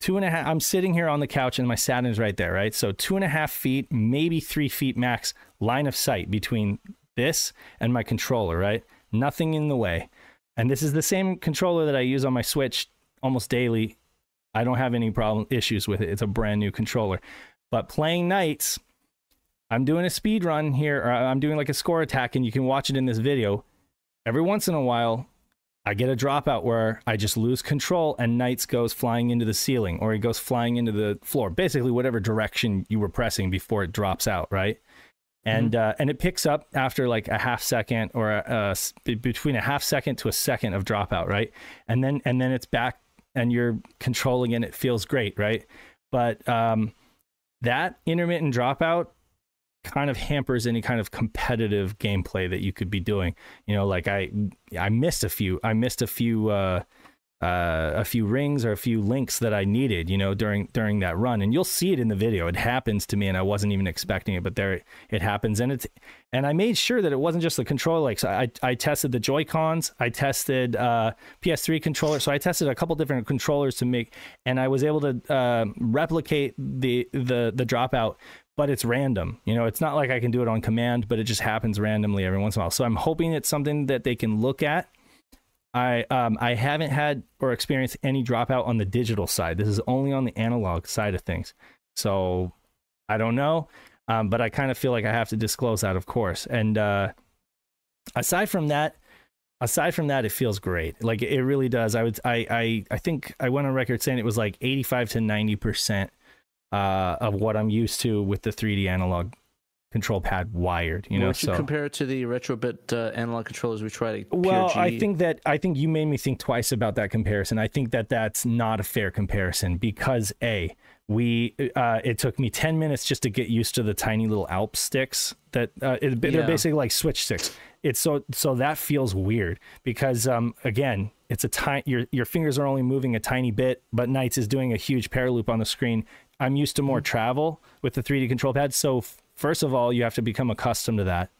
Two and a half. I'm sitting here on the couch and my Saturn's right there, right? So two and a half feet, maybe three feet max line of sight between this and my controller, right? Nothing in the way. And this is the same controller that I use on my Switch almost daily I don't have any problem issues with it. It's a brand new controller. But playing NiGHTS, I'm doing a speed run here, or I'm doing like a score attack, and you can watch it in this video. Every once in a while, I get a dropout where I just lose control and NiGHTS goes flying into the ceiling or he goes flying into the floor. Basically, whatever direction you were pressing before it drops out, right? And uh, and it picks up after like a half second or a, a between a half second to a second of dropout, right? And then and then it's back and you're controlling and it feels great, right? But um, that intermittent dropout kind of hampers any kind of competitive gameplay that you could be doing. You know, like I I missed a few I missed a few uh uh, a few rings or a few links that I needed, you know, during during that run, and you'll see it in the video. It happens to me, and I wasn't even expecting it, but there it happens, and it's and I made sure that it wasn't just the controller. Like so I I tested the Joy Cons, I tested uh, PS3 controller, so I tested a couple different controllers to make, and I was able to uh, replicate the the the dropout but it's random. You know, it's not like I can do it on command, but it just happens randomly every once in a while. So I'm hoping it's something that they can look at. I um I haven't had or experienced any dropout on the digital side. This is only on the analog side of things. So I don't know, um, but I kind of feel like I have to disclose that, of course. And uh, aside from that, aside from that, it feels great. Like it really does. I would I I I think I went on record saying it was like 85 to 90 percent uh, of what I'm used to with the 3D analog control pad wired. You know, you so compare it to the retrobit uh, analog controllers we tried well? I think that I think you made me think twice about that comparison. I think that that's not a fair comparison because a we uh, it took me 10 minutes just to get used to the tiny little alp sticks that uh, it, they're Yeah. basically like switch sticks it's so so that feels weird because um again it's a tiny your your fingers are only moving a tiny bit but nights is doing a huge paraloop on the screen i'm used to more travel with the 3d control pad. So first of all you have to become accustomed to that.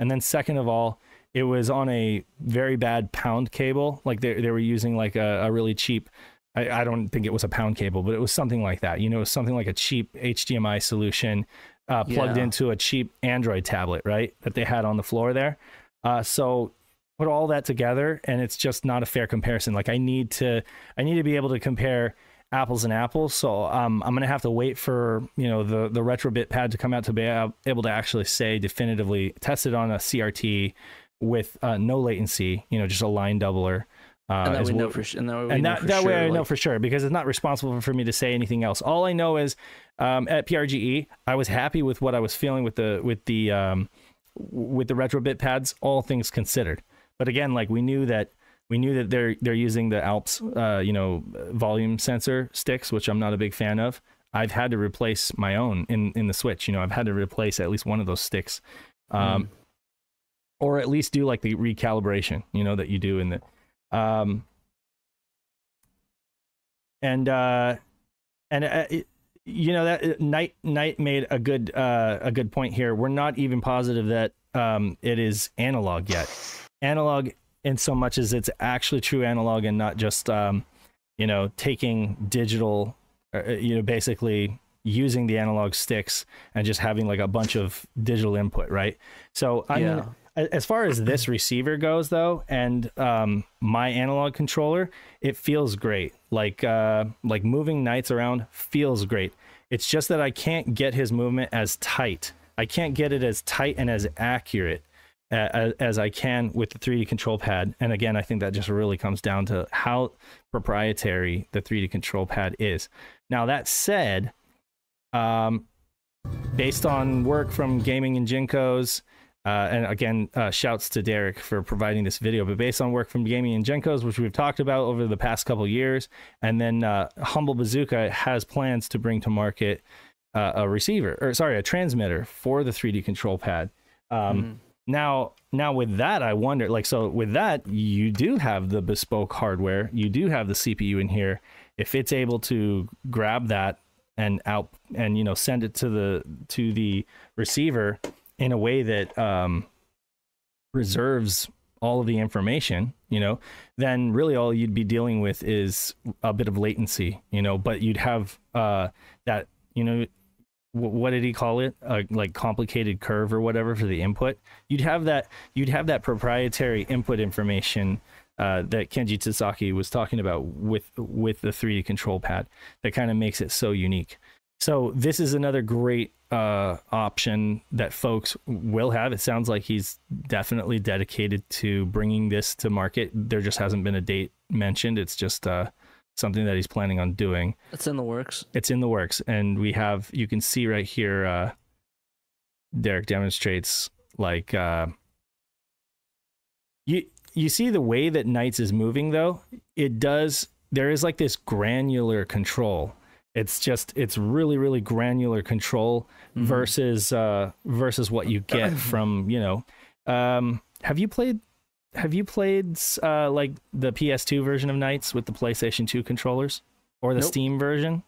And then second of all it was on a very bad pound cable. Like they, they were using like a, a really cheap I, I don't think it was a pound cable but it was something like that. You know it was something like a cheap hdmi solution uh, plugged Yeah. into a cheap android tablet right that they had on the floor there. Uh, so put all that together and it's just not a fair comparison. Like i need to i need to be able to compare apples and apples so um, i'm going to have to wait for you know the the retrobit pad to come out to be able to actually say definitively test it on a crt with uh, no latency you know just a line doubler uh, and that we know for sure. And that, and that, that way sure, I know for sure because it's not responsible for me to say anything else. All I know is um, at PRGE, I was happy with what I was feeling with the with the um, with the retrobit pads, all things considered. But again, like we knew that we knew that they're they're using the Alps, uh, you know, volume sensor sticks, which I'm not a big fan of. I've had to replace my own in in the Switch. You know, I've had to replace at least one of those sticks, um, or at least do like the recalibration. You know that you do in the um, and uh, and uh, it, you know that Knight Knight made a good uh, a good point here. We're not even positive that um, it is analog yet. Analog in so much as it's actually true analog and not just um, you know taking digital, uh, you know basically using the analog sticks and just having like a bunch of digital input, right? So I Yeah. mean, as far as this receiver goes though and um, my analog controller it feels great like uh, like moving nights around feels great it's just that i can't get his movement as tight i can't get it as tight and as accurate as i can with the 3d control pad and again i think that just really comes down to how proprietary the 3d control pad is now that said um, based on work from gaming and jinkos uh, and again, uh, shouts to Derek for providing this video. But based on work from Gaming and Genkos, which we've talked about over the past couple years, and then uh, Humble Bazooka has plans to bring to market uh, a receiver, or sorry, a transmitter for the 3D control pad. Um, Mhm. Now, now with that, I wonder, like, so with that, you do have the bespoke hardware, you do have the CPU in here. If it's able to grab that and out and you know send it to the to the receiver in a way that um, preserves all of the information, you know, then really all you'd be dealing with is a bit of latency, you know, but you'd have uh, that, you know, what did he call it? Uh, like complicated curve or whatever for the input. You'd have that. You'd have that proprietary input information uh, that Kenji Tsusaki was talking about with with the 3D control pad that kind of makes it so unique. So this is another great uh, option that folks will have. It sounds like he's definitely dedicated to bringing this to market. There just hasn't been a date mentioned. It's just uh, something that he's planning on doing. It's in the works. It's in the works, and we have you can see right here. Uh, Derek demonstrates like uh, you you see the way that NiGHTS is moving though. It does. There is like this granular control. It's just it's really really granular control Mhm. versus uh versus what you get from you know um have you played have you played uh like the PS2 version of NiGHTS with the PlayStation 2 controllers? Or the Nope. Steam version?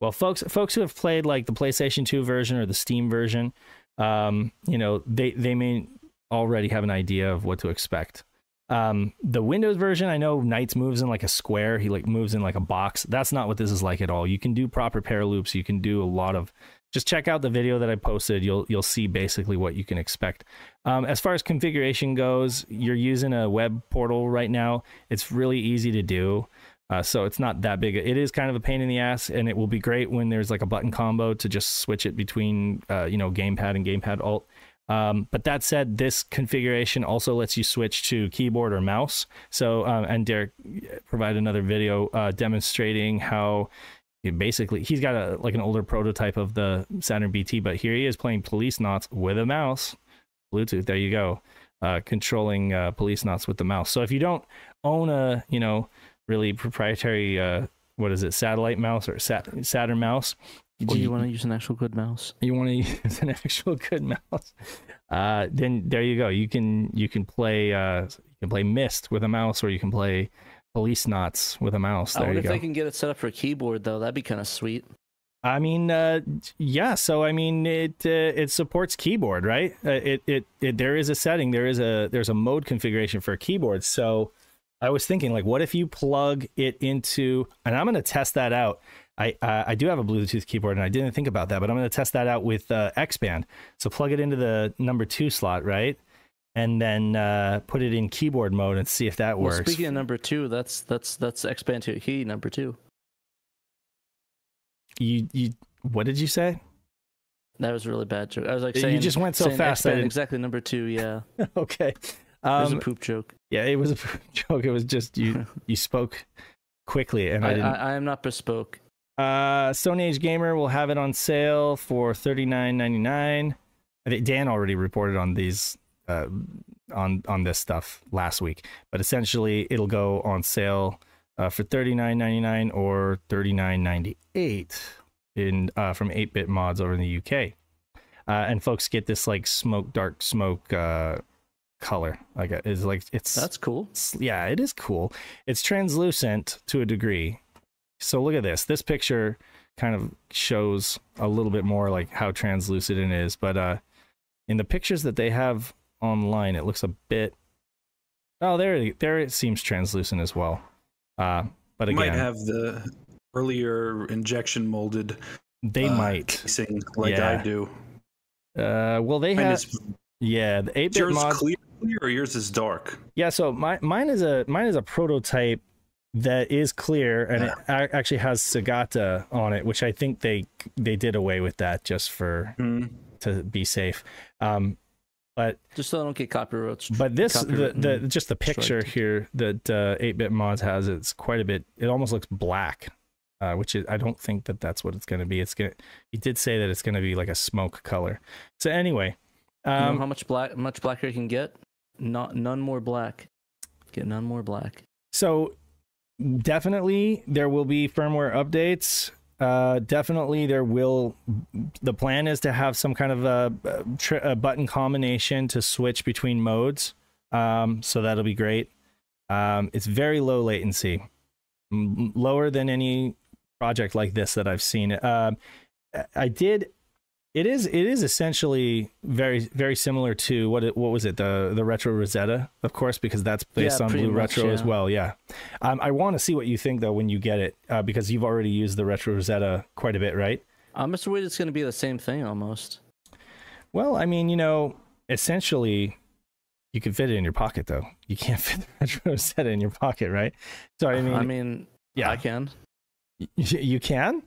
Well folks folks who have played like the PlayStation 2 version or the Steam version um you know they they may already have an idea of what to expect. Um the windows version i know nights moves in like a square. He like moves in like a box. That's not what this is like at all. You can do proper paraloops. You can do a lot of just check out the video that i posted. You'll you'll see basically what you can expect. Um, as far as configuration goes you're using a web portal right now. It's really easy to do uh, so it's not that big. It is kind of a pain in the ass and it will be great when there's like a button combo to just switch it between uh, you know gamepad and gamepad alt. Um, but that said, this configuration also lets you switch to keyboard or mouse. So, um, and Derek provided another video uh, demonstrating how basically he's got a like an older prototype of the Saturn BT, but here he is playing Policenauts with a mouse, Bluetooth. There you go, uh, controlling uh, Policenauts with the mouse. So if you don't own a you know really proprietary uh, what is it satellite mouse or sat- Saturn mouse, Or you want to use an actual good mouse? you want to use an actual good mouse, uh, then there you go. You can you can play uh, you can play Myst with a mouse, or you can play Policenauts with a mouse. I There wonder you if go. they can get it set up for a keyboard though. That'd be kind of sweet. I mean, uh, yeah. So I mean, it uh, it supports keyboard, right? Uh, it, it it there is a setting. There is a there's a mode configuration for a keyboard. So I was thinking, like, what if you plug it into? And I'm going to test that out. I I do have a Bluetooth keyboard, and I didn't think about that, but I'm going to test that out with uh, X Band. So plug it into the number two slot, right? And then uh, put it in keyboard mode and see if that Well, works. speaking of number two, that's that's that's expand to a key number two. you you what did you say? That was a really bad joke. I was like saying You just went so fast, I exactly number two. Yeah, Okay. it was Um, a poop joke. Yeah, it was a poop joke. It was just you you spoke quickly and I, I, didn't. I, I am not bespoke. uh Stone Age Gamer will have it on sale for $39.99. I think Dan already reported on these uh on on this stuff last week, but essentially it'll go on sale uh, for $39.99 or $39.98 in uh from 8-bit mods over in the UK. Uh, and folks get this like smoke dark smoke uh color like it's like it's That's cool. it's- yeah, it is cool. It's translucent to a degree. So look at this. This picture kind of shows a little bit more like how translucent it is, but uh in the pictures that they have online, it looks a bit Oh, there it- there it seems translucent as well. Uh but again, might have the earlier injection molded they uh, might. casing like Yeah. I do. Uh well they have yeah, the 8-bit yours mod clear, clear or yours is dark? Yeah, so my, mine is a mine is a prototype that is clear and it actually has Segata on it, which I think they they did away with that just for Hmm. to be safe. Um, but Just so I don't get copyrights. but this the, the and just the picture strike. here that uh, 8-bit mods has it's quite a bit. It almost looks black, uh, which is I don't think that that's what it's going to be. It's gonna he did say that it's going to be like a smoke color. So anyway, You know um, how much black much blacker you can get? Not none more black. Get none more black. So definitely there will be firmware updates. Uh, definitely there will. The plan is to have some kind of a, a, button combination to switch between modes. Um, so that'll be great. Um, it's very low latency, lower than any project like this that I've seen. Um, I did. It is. It is essentially very, very similar to what it, what was it the the retro Rosetta, of course, because that's based Yeah, on Blue much, Retro as well. Yeah. Um, I want to see what you think though when you get it, uh, because you've already used the retro Rosetta quite a bit, right? I'm just worried it's going to be the same thing almost. Well, I mean, you know, essentially, You can fit it in your pocket though. You can't fit the Retro Rosetta in your pocket, right? Sorry, I mean, I mean, yeah, I can. y- you can.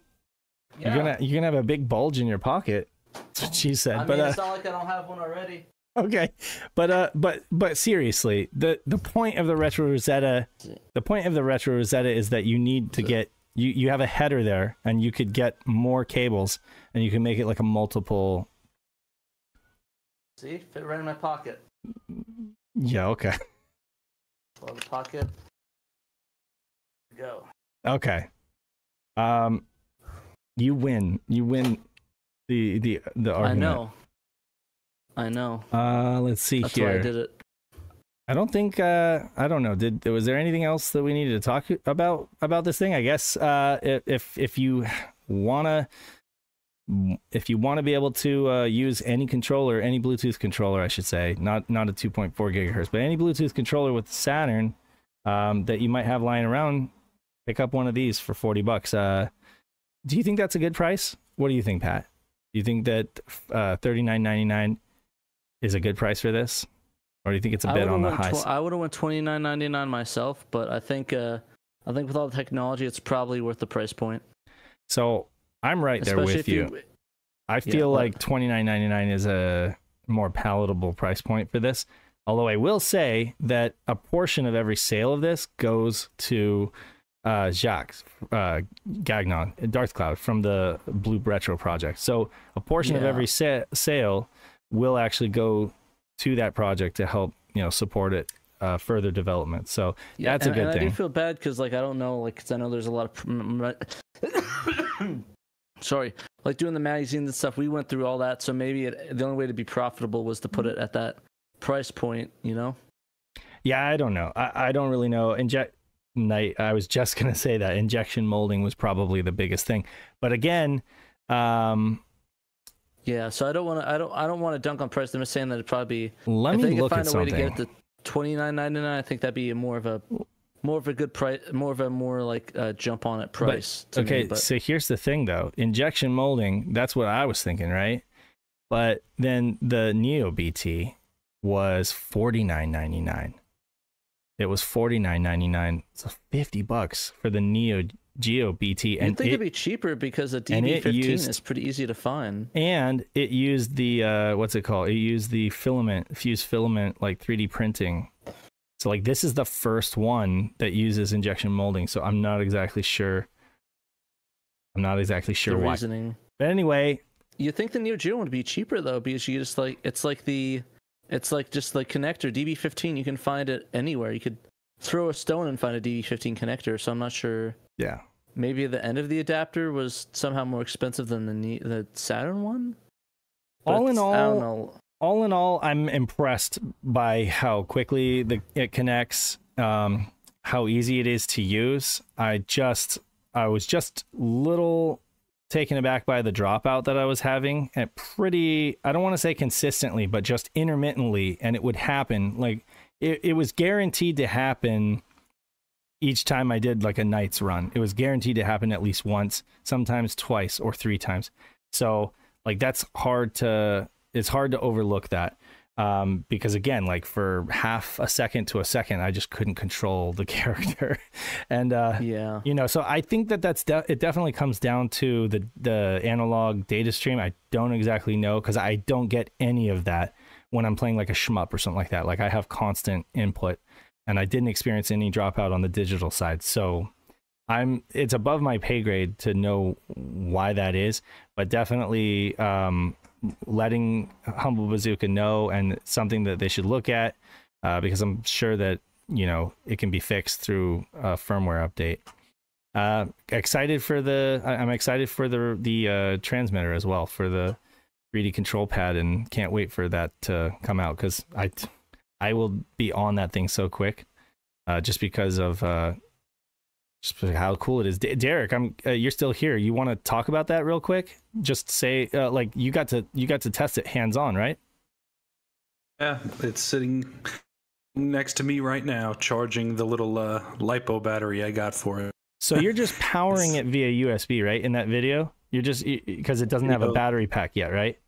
You're gonna you're gonna have a big bulge in your pocket. That's what she said. I but uh, not like I don't have one already. okay but uh but but seriously the the point of the retro rosetta the point of the retro rosetta is that you need to get you you have a header there and you could get more cables and you can make it like a multiple See, fit right in my pocket. yeah okay Well, the pocket. Go. okay um you win you win the the the argument. I know. I know. uh let's see That's here why I did it. I don't think uh I don't know. Did was there anything else that we needed to talk about about this thing? I guess uh if if, if you wanna if you want to be able to uh, use any controller, any Bluetooth controller, I should say, not not a 2.4 gigahertz, but any Bluetooth controller with Saturn um, that you might have lying around, pick up one of these for 40 bucks. Uh, do you think that's a good price? What do you think, Pat? Do you think that uh, 39.99 is a good price for this, or do you think it's a bit on the high tw- side? I would have went twenty nine ninety nine myself, but I think uh, I think with all the technology, it's probably worth the price point. So I'm right there with if you. I feel what? like twenty nine ninety nine is a more palatable price point for this. Although I will say that a portion of every sale of this goes to uh, Jacques uh, Gagnon, Darth Cloud from the Blue Retro project. So a portion of every sa- sale will actually go to that project to help you know support it uh, further development. So Yeah, that's a good and I do feel bad because like I don't know, like 'cause I know there's a lot of. Sorry, like doing the magazines and stuff. We went through all that, so maybe it, the only way to be profitable was to put it at that price point. You know? Yeah, I don't know. I, I don't really know. Inject night. I was just gonna say that injection molding was probably the biggest thing. But again, um, Yeah. So I don't want to. I don't. I don't want to dunk on price. I'm just saying that it'd probably be. let if me they look find at a way something. to get it to twenty nine ninety nine, I think that'd be a more of a more of a good price, more of a more like uh, jump on it price. to okay, me, but so here's the thing though. Injection molding, that's what I was thinking, right? But then the Neo BT was forty nine ninety nine. It was forty nine ninety nine. So fifty bucks for the Neo Geo BT, you'd and think it, it'd be cheaper because it DB15 used- is pretty easy to find. and it used the uh what's it called it used the filament fused filament like 3d printing so like this is the first one that uses injection molding so i'm not exactly sure i'm not exactly sure the why reasoning. but anyway You think the Neo Geo would be cheaper though, because you just like it's like the it's like just like connector DB15. You can find it anywhere. You could throw a stone and find a DB15 connector. So I'm not sure. yeah Maybe the end of the adapter was somehow more expensive than the Ne- the Saturn one. But All in it's- I don't all- know. all in all i'm impressed by how quickly the it connects um how easy it is to use i just i was just little taken aback by the dropout that i was having at pretty i don't want to say consistently but just intermittently and it would happen like it, it was guaranteed to happen each time i did like a night's run. It was guaranteed to happen at least once sometimes twice or three times. So like that's hard to it's hard to overlook that um, because again like for half a second to a second i just couldn't control the character. And uh, Yeah. you know so i think that that's de- it definitely comes down to the the analog data stream. I don't exactly know because i don't get any of that when i'm playing like a shmup or something like that. Like i have constant input and i didn't experience any dropout on the digital side. So i'm it's above my pay grade to know why that is but definitely um letting humble bazooka know and something that they should look at uh, because i'm sure that you know it can be fixed through a firmware update. Uh excited for the i'm excited for the the uh transmitter as well for the 3d control pad and can't wait for that to come out because i i will be on that thing so quick uh just because of uh just how cool it is D- derek i'm uh, you're still here you want to talk about that real quick just say uh, like you got to you got to test it hands on right Yeah, it's sitting next to me right now, charging the little uh, lipo battery I got for it. So you're just powering it via USB, right? In that video, you're just because it doesn't have a battery pack yet, right?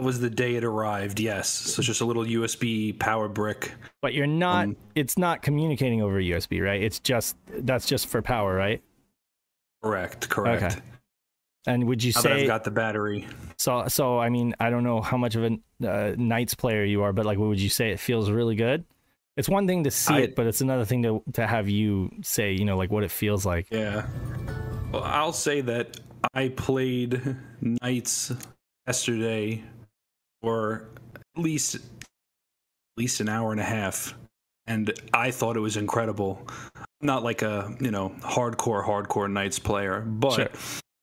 Was the day it arrived. Yes, so it's just a little USB power brick. But you're not. Um, it's not communicating over USB, right? It's just that's just for power, right? Correct. Correct. Okay. And would you Now that I've got the battery. so? So I mean, I don't know how much of a uh, NiGHTS player you are, but like, what would you say it feels really good? It's one thing to see I- it, but it's another thing to to have you say, you know, like what it feels like. Yeah. Well, I'll say that I played NiGHTS yesterday for at least at least an hour and a half, and I thought it was incredible. I'm not like a you know hardcore hardcore NiGHTS player, but Sure.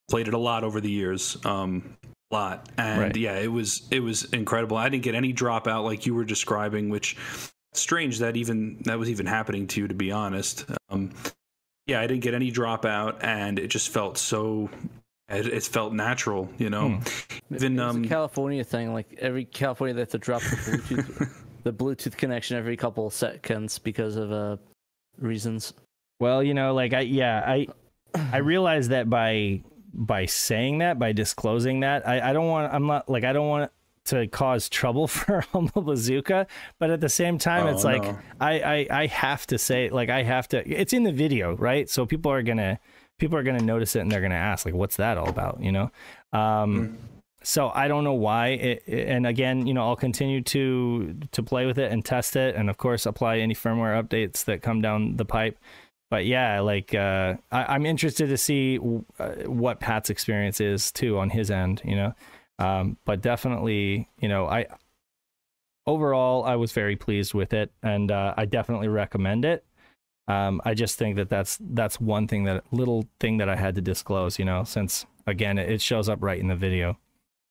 played it a lot over the years. Um, a lot, and Right. yeah, it was it was incredible. I didn't get any dropout like you were describing, which strange that even that was even happening to you. To be honest, um, yeah, I didn't get any dropout, and it just felt so. It, it felt natural, you know. Even It's um, a California thing. Like every California, they have to drop the Bluetooth, the Bluetooth connection every couple of seconds because of uh reasons. Well, you know, like I yeah, I I realize that by by saying that, by disclosing that, I, I don't want I'm not like I don't want to cause trouble for Humble Bazooka, but at the same time Oh, it's like no. I, I I have to say like I have to it's in the video, right? So people are gonna people are gonna notice it and they're gonna ask like what's that all about, you know? Um so I don't know why it, it- and again, you know, I'll continue to to play with it and test it and of course apply any firmware updates that come down the pipe but yeah, like uh, I, I'm interested to see uh, what Pat's experience is too on his end, you know. Um, but definitely, you know, I overall I was very pleased with it, and uh, I definitely recommend it. Um, I just think that that's that's one thing that little thing that I had to disclose, you know, since again it shows up right in the video.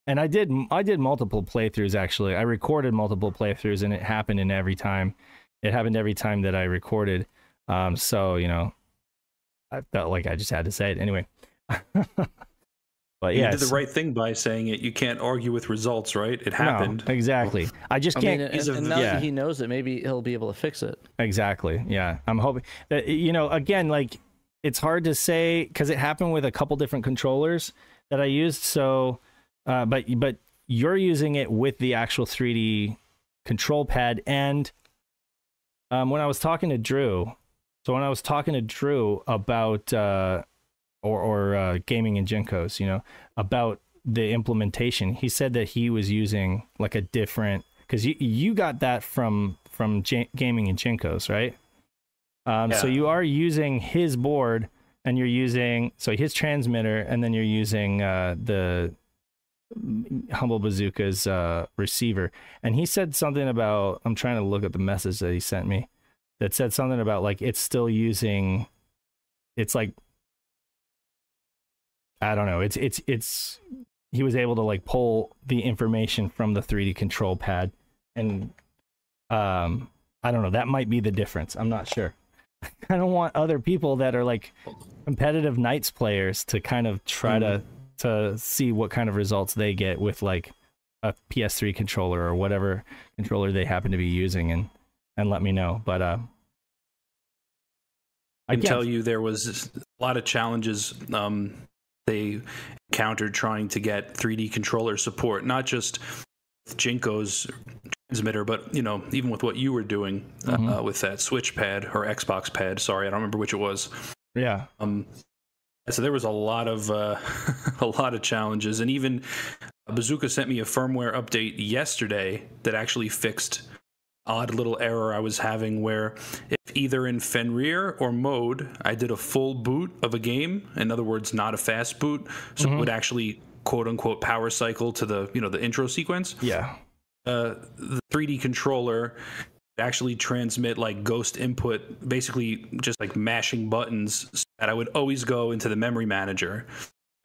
And I did I did multiple playthroughs actually. I recorded multiple playthroughs, and it happened in every time. It happened every time that I recorded. Um, so you know, I felt like I just had to say it anyway. but you did the right thing by saying it. You can't argue with results, right? It happened. No, exactly. I just I can't. mean, and, He's and now yeah. that he knows it, maybe he'll be able to fix it. Exactly. Yeah. I'm hoping that, you know, again, like it's hard to say because it happened with a couple different controllers that I used. So, uh, but, but you're using it with the actual 3D control pad. And um, when I was talking to Drew, so when I was talking to Drew about, uh, or, or uh, gaming in Jinkos, you know, about the implementation, he said that he was using like a different because you you got that from from J- gaming in Jinkos, right? Um, So you are using his board, and you're using so his transmitter, and then you're using uh, the Humble Bazooka's uh, receiver. And he said something about I'm trying to look at the message that he sent me that said something about like it's still using, it's like I don't know. It's it's it's he was able to like pull the information from the 3D control pad and um I don't know, that might be the difference. I'm not sure. I don't want other people that are like competitive NiGHTS players to kind of try to to see what kind of results they get with like a PS3 controller or whatever controller they happen to be using and and let me know. But uh I can tell you there was a lot of challenges um, they encountered trying to get 3D controller support, not just Jinko's transmitter, but you know even with what you were doing uh, Mhm. uh, with that Switch pad or Xbox pad. Sorry, I don't remember which it was. yeah. Um, so there was a lot of uh, a lot of challenges, and even Bazooka sent me a firmware update yesterday that actually fixed odd little error I was having where if either in Fenrir or mode I did a full boot of a game, in other words, not a fast boot, so it would actually quote unquote power cycle to the you know the intro sequence. Yeah. Uh, the 3D controller actually transmit like ghost input, basically just like mashing buttons so that I would always go into the memory manager.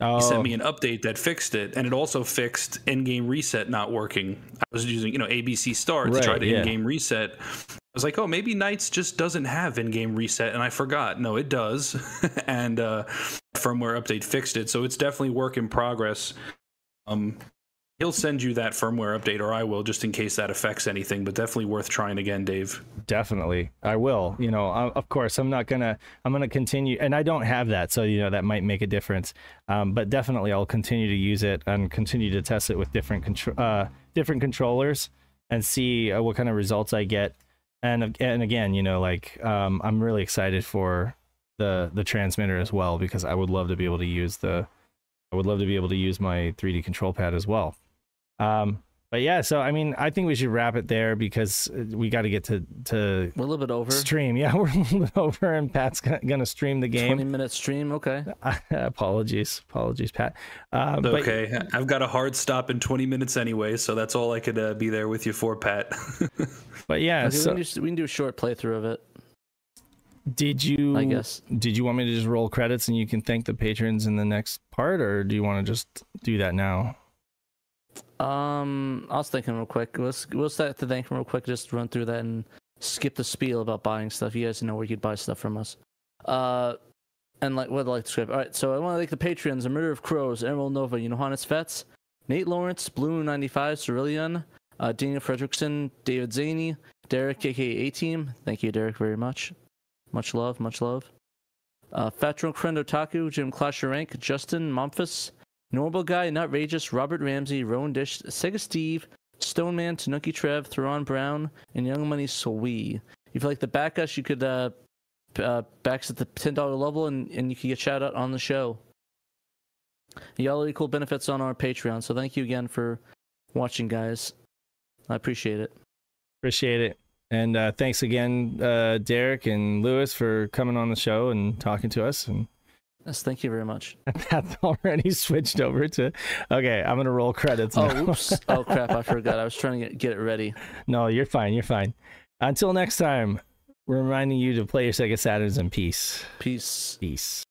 Oh, He sent me an update that fixed it, and it also fixed in-game reset not working. I was using, you know, ABC Start to try Right, to yeah. in-game reset. I was like, oh, maybe NiGHTS just doesn't have in-game reset, and I forgot. No, it does, and uh, firmware update fixed it. So it's definitely work in progress. Um, He'll send you that firmware update, or I will, just in case that affects anything. But definitely worth trying again, Dave. Definitely, I will. You know, I, of course, I'm not gonna. I'm gonna continue, and I don't have that, so you know that might make a difference. Um, but definitely, I'll continue to use it and continue to test it with different contro- uh, different controllers and see uh, what kind of results I get. And and again, you know, like um, I'm really excited for the the transmitter as well because I would love to be able to use the. I would love to be able to use my 3D control pad as well. Um, but yeah, so I mean, I think we should wrap it there because we got to get to to We're a little bit over. stream. Yeah, we're a little bit over, and Pat's gonna, gonna stream the game. 20 minute stream. Okay. apologies, apologies, Pat. Um, but Okay, I've got a hard stop in 20 minutes anyway, so that's all I could uh, be there with you for, Pat. but yeah, Okay, so we, can do, we can do a short playthrough of it, did you? I guess. Did you want me to just roll credits and you can thank the patrons in the next part, or do you want to just do that now? Um, I was thinking real quick. Let's we'll start to thank him real quick. Just run through that and skip the spiel about buying stuff. You guys know where you could buy stuff from us. Uh, and like what I like to script. All right, so I want to thank the patrons: A Murder of Crows, Emerald Nova, Johannes Fetz, Nate Lawrence, Blue ninety five, Cerulean, uh, Daniel Fredrickson, David Zaney, Derek, aka A Team. Thank you, Derek, very much. Much love, much love. Uh, Fatron Krendo Taku, Jim Clasherank, Justin Momphis, Normal Guy, Nutrageous, Robert Ramsey, Rowan Dish, Sega Steve, Stoneman, Tanuki Trev, Theron Brown, and Young Money Sowee. If you like the back us, you could uh, uh, back us at the ten dollar level, and, and you can get shout out on the show. Y'all the cool benefits on our Patreon, so thank you again for watching, guys. I appreciate it. Appreciate it. And uh, thanks again, uh, Derek and Lewis, for coming on the show and talking to us. And Yes, thank you very much. Pat's already switched over to. Okay, I'm gonna roll credits. Oh, oops. oh, crap. I forgot. I was trying to get, get it ready. no, you're fine. You're fine. Until next time, we're reminding you to play your Sega Saturns in peace. Peace. Peace.